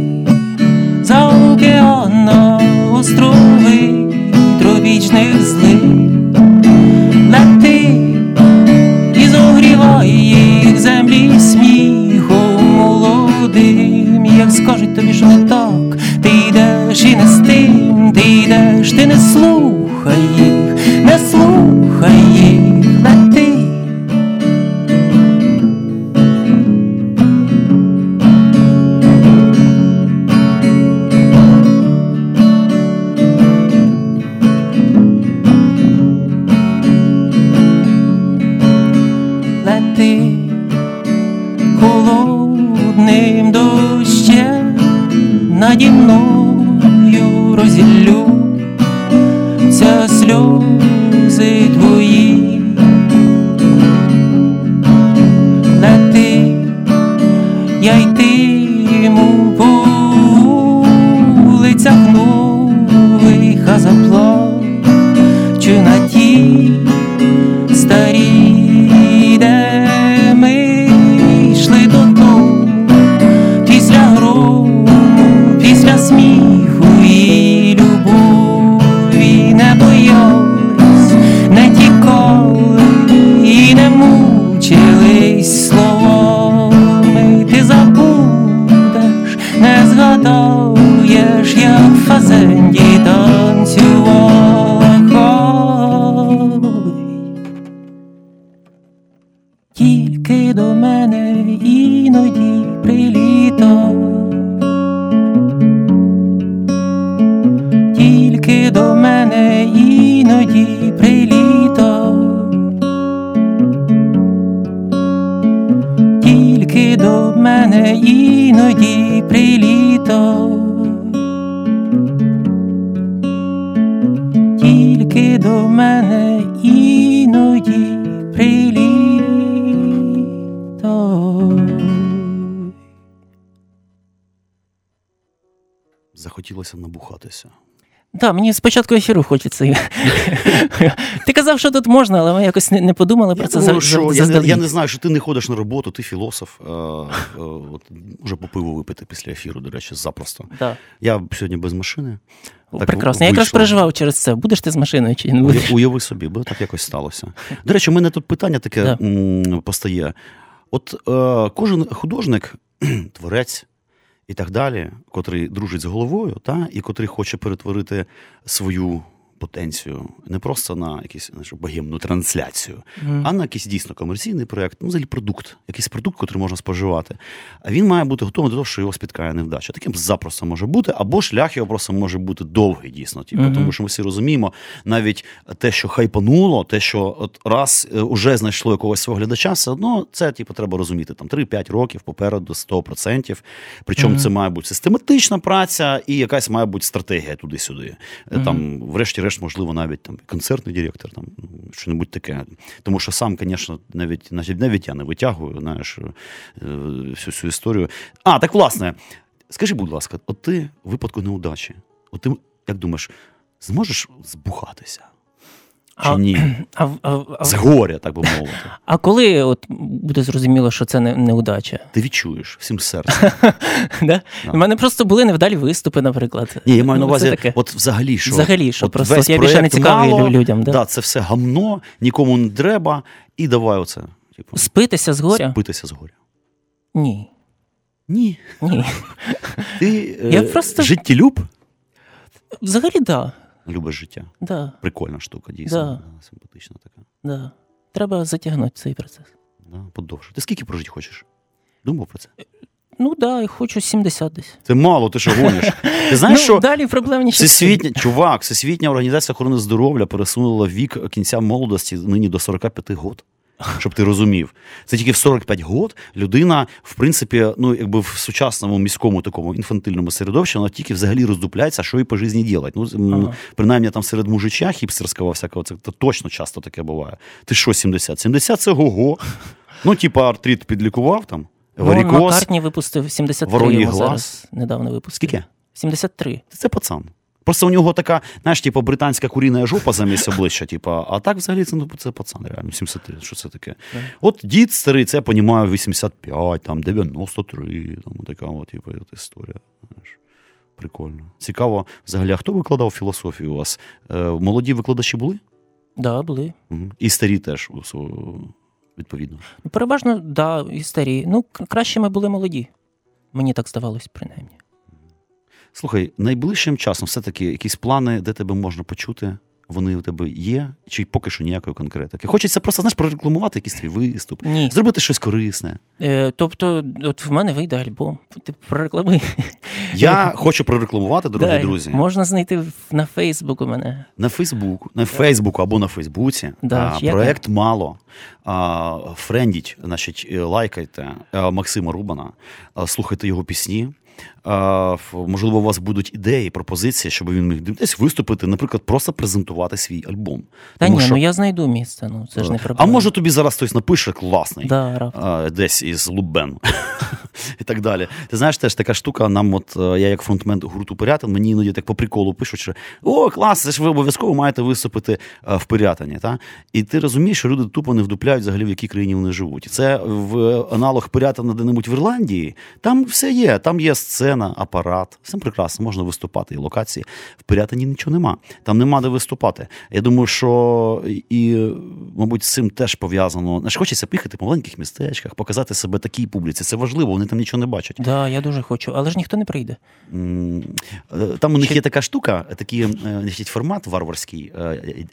за океана острови тропічних злих, лети і зогрівай їх землі сміхом молодим, як скажуть тобі, що не так, ти йдеш і не з тим, ти йдеш, ти не слухай їх, не слухай їх, Захотілося набухатися. Так, мені спочатку ефіру хочеться. Ти казав, що тут можна, але ми якось не, подумали про Я, це думаю, за- що, за- я, не, я не знаю, що ти не ходиш на роботу, ти філософ. Е, е, от, може по пиву випити після ефіру, до речі, запросто. Да. Я сьогодні без машини. Так Прекрасно. Я якраз переживав через це. Будеш ти з машиною чи не будеш? Уя- Уяви собі, бо так якось сталося. До речі, у мене тут питання таке Да. постає. От е, кожен художник, творець і так далі, котрий дружить з головою, та, і котрий хоче перетворити свою потенцію не просто на якусь знаєш, богемну трансляцію, Мгм. а на якийсь дійсно комерційний проєкт, ну, взагалі продукт, якийсь продукт, який можна споживати. А він має бути готовий до того, що його спіткає невдача. Таким запросто може бути, або шлях його просто може бути довгий, дійсно. Типу, Мгм. Тому що ми всі розуміємо, навіть те, що хайпануло, те, що от раз е, уже знайшло якогось свого глядача, все одно це типу, треба розуміти. Там 3-5 років попереду 100%. Причому Мгм. це має бути систематична праця і якась має бути стратегія туди-сюди. Мгм. Там, врешті-решт, можливо, навіть там концертний директор, там ну, що-небудь таке. Тому що сам, звісно, навіть навіть, навіть я не витягую, знаєш, е, всю цю історію. А, так власне, скажи, будь ласка, от ти в випадку неудачі, от ти як думаєш, зможеш збухатися? Чи А- ні? А, а, а, З горя, так би мовити. а коли от буде зрозуміло, що це не, неудача? Ти відчуєш всім серцем. Да? У мене просто були невдалі виступи, наприклад. Ні, я маю на Ну, увазі, таке. от взагалі, що Взагалі, що от просто весь я більше не цікавий мало, людям. Да? Да, це все гамно, нікому не треба, і давай оце. Типу, Спитися з горя? спитися з горя. Ні. Ні. Ні. Ти Я е, просто- життєлюб? Взагалі, да. Любиш життя. да. Прикольна штука, дійсно. Да. Симпатична така. Да. Треба затягнути цей процес. Да, подовше. Ти скільки прожити хочеш? Думав про це? Ну да, я хочу 70 десь. Це мало, ти що гониш. Ти знаєш, ну, що далі проблемніше. Всесвітня, чувак, Всесвітня організація охорони здоров'я пересунула вік кінця молодості нині до 45 год. Щоб ти розумів, це тільки в 45 год людина, в принципі, ну якби в сучасному міському такому інфантильному середовищі, вона тільки взагалі роздупляється, що їй по житті робити. Ну, Ага. принаймні там серед мужича хіпстерського всякого, це, точно часто таке буває. Ти що, 70? 70 це го-го. Ну, типа, артрит підлікував там, Ну, варікоз. Маккартні випустив 73 Вороній йому глаз. зараз недавно випустив. Скільки? 73. Це пацан. Просто у нього така, знаєш, типу, британська куріна жопа замість обличчя, типу, а так взагалі це, ну, це пацан, реально, 73, що це таке? От дід старий, це я понімаю, 85, там, 93, там, така от, типу, от історія. Знаєш. Прикольно. Цікаво, взагалі, а хто викладав філософію у вас? Е, молоді викладачі були? Да, були. Угу. І старі теж, відповідно. Ну, переважно, да, і старі. Ну, краще ми були молоді. Мені так здавалось, принаймні. Слухай, найближчим часом все-таки якісь плани, де тебе можна почути, вони у тебе є, чи поки що ніякої конкретики. Хочеться просто знаєш, прорекламувати якийсь твій виступ, Ні. зробити щось корисне. Е, тобто, от в мене вийде альбом. Ти прореклами. Я хочу прорекламувати, дорогі Да, друзі, Можна знайти на Фейсбуку мене. на Фейсбуку, на Фейсбуку або на Фейсбуці. Да, а, проект мало. А, френдіть, значить, лайкайте Максима Рубана, а, слухайте його пісні. Можливо, у вас будуть ідеї, пропозиції, щоб він міг десь виступити, наприклад, просто презентувати свій альбом. Та Тому ні, що- ну я знайду місце, ну це ж не а може тобі зараз хтось напише класний. Да, раптом. Десь із Лубен і так далі. Ти знаєш, теж така штука. Нам, от е, я як фронтмен гурту Пирятин, мені іноді так по приколу пишуть, що о, клас, це ж ви обов'язково маєте виступити е, в Пирятині. Та? І ти розумієш, що люди тупо не вдупляють взагалі, в якій країні вони живуть. І це в аналог Пирятина де-небудь в Ірландії. Там все є. Там є сцена, апарат. Все прекрасно, можна виступати і локації. В Пирятині нічого нема. Там нема де виступати. Я думаю, що і, мабуть, з цим теж пов'язано. Знаєш, хочеться поїхати по маленьких містечках, показати себе такій публіці. Це важливо, вони там нічого не бачать. Да, я дуже хочу, але ж ніхто не прийде. Е, Там у них Чи- є така штука, такий е, формат варварський, е,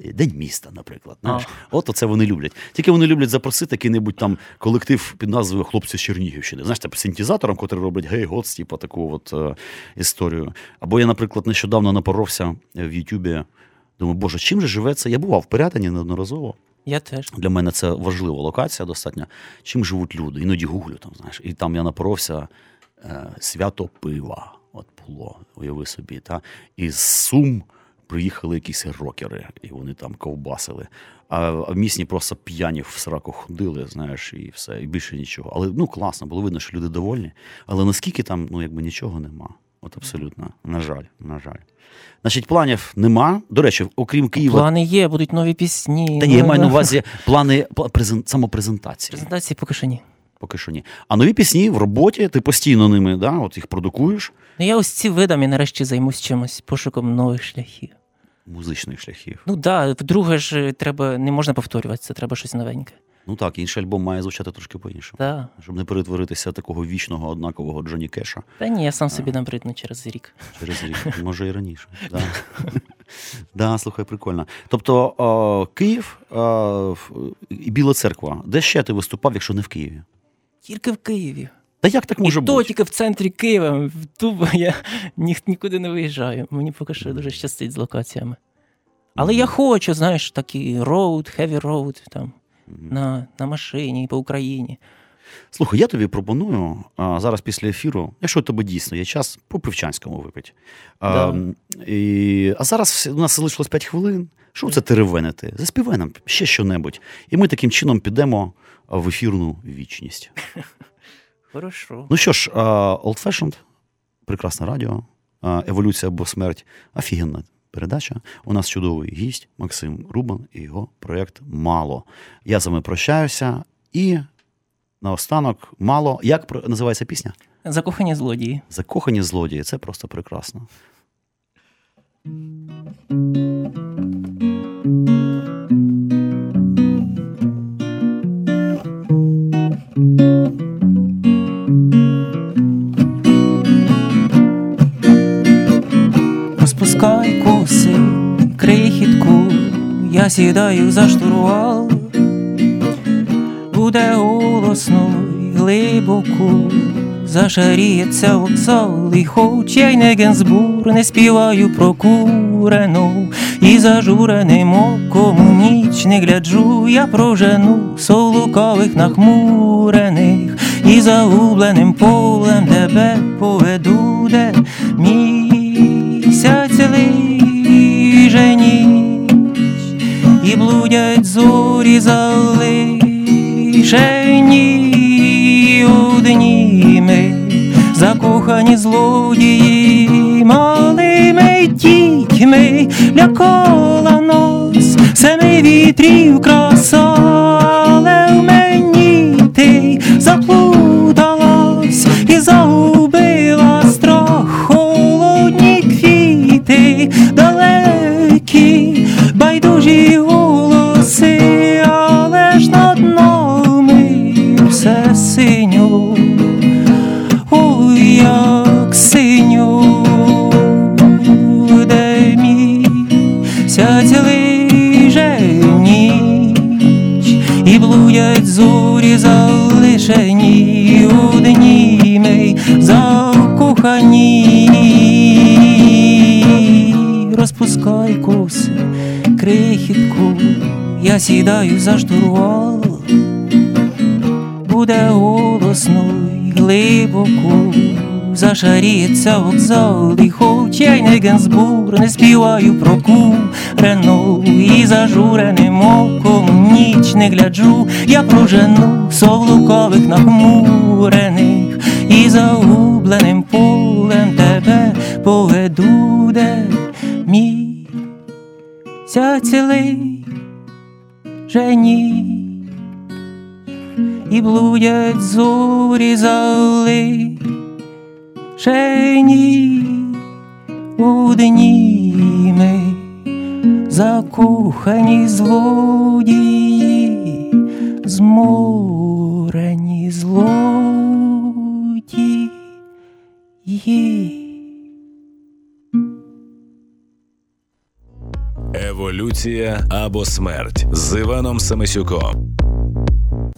е, День міста, наприклад. Знаєш? От оце вони люблять. Тільки вони люблять запросити який-небудь там колектив під назвою Хлопці з Чернігівщини. Знаєш, типу синтезатором, котрий роблять гей, гоц, типу таку от е, історію. Або я, наприклад, нещодавно напоровся в Ютубі. Думаю, боже, чим же живе це? Я бував в Пирятині неодноразово. Я теж. Для мене це важлива локація достатньо. Чим живуть люди? Іноді гуглю там, знаєш, і там я напоровся е, свято пива. От було, уяви собі. Та? І Сум приїхали якісь рокери, і вони там ковбасили. А, в місні просто п'яні в сраку ходили, знаєш, і все, і більше нічого. Але ну класно, було видно, що люди довольні. Але наскільки там, ну якби нічого нема. От абсолютно, на жаль, на жаль. Значить, планів нема. До речі, окрім Києва, Плани є, будуть нові пісні. та ні, я маю на увазі плани пла- презен- самопрезентації. Презентації поки що ні. Поки що ні. А нові пісні в роботі, ти постійно ними, да, от їх продукуєш, Ну я ось ці видам і нарешті займусь чимось, пошуком нових шляхів. Музичних шляхів. Ну так, да, вдруге ж треба, не можна повторюватися, треба щось новеньке. Ну так, інший альбом має звучати трошки по-іншому. Да. Щоб не перетворитися такого вічного, однакового Джоні Кеша Та ні, я сам собі набридну через рік. через рік, може і раніше. Да. да, слухай, прикольно. Тобто о, Київ о, і Біла церква. Де ще ти виступав, якщо не в Києві? Тільки в Києві. Та як так може і то тільки в центрі Києва. Тубо я ні, нікуди не виїжджаю. Мені поки що дуже щастить з локаціями. Але я хочу, знаєш, такий роуд, хеві роуд там на, на машині по Україні. Слухай, я тобі пропоную а, зараз після ефіру, якщо у тебе дійсно є час, по пивчанському випити. А, Да. м, і, а зараз у нас залишилось 5 хвилин. Що це теревенити? Заспівай нам ще що-небудь. І ми таким чином підемо в ефірну вічність. Хорошо. Ну що ж, Old Fashioned, прекрасне радіо, еволюція або смерть, офігенна передача. У нас чудовий гість Максим Рубан і його проєкт Мало. Я з вами прощаюся і наостанок мало. Як називається пісня? Закохані злодії. Закохані злодії. Це просто прекрасно. Розпускай коси, крихітку, я сідаю за штурвал, буде голосно й глибоко, зашаріється вокзал, і хоч я й не Генсбур, не співаю про курену, і зажуреним оком ніч не гляджу, я прожену солукавих нахмурених, і загубленим полем тебе поведу, де місяць лиже ніч, і блудять зорі залишені одніми, закохані злодії малими дітьми. Лякала нас семи вітрів краса, але в мені ти заплуталась крихітку, я сідаю за штурвал, буде голосно й глибоко. Зашаріється вокзал, і хоч я й не Генсбур, не співаю про курену і зажуреним оком ніч не гляджу, я прожену совлукових нахмурених. І загубленим полем тебе поведу, де цілий жені і блудять зорі зали. Шені одні ми закохані злодії, зморені злодії. Еволюція або смерть з Іваном Самисюком.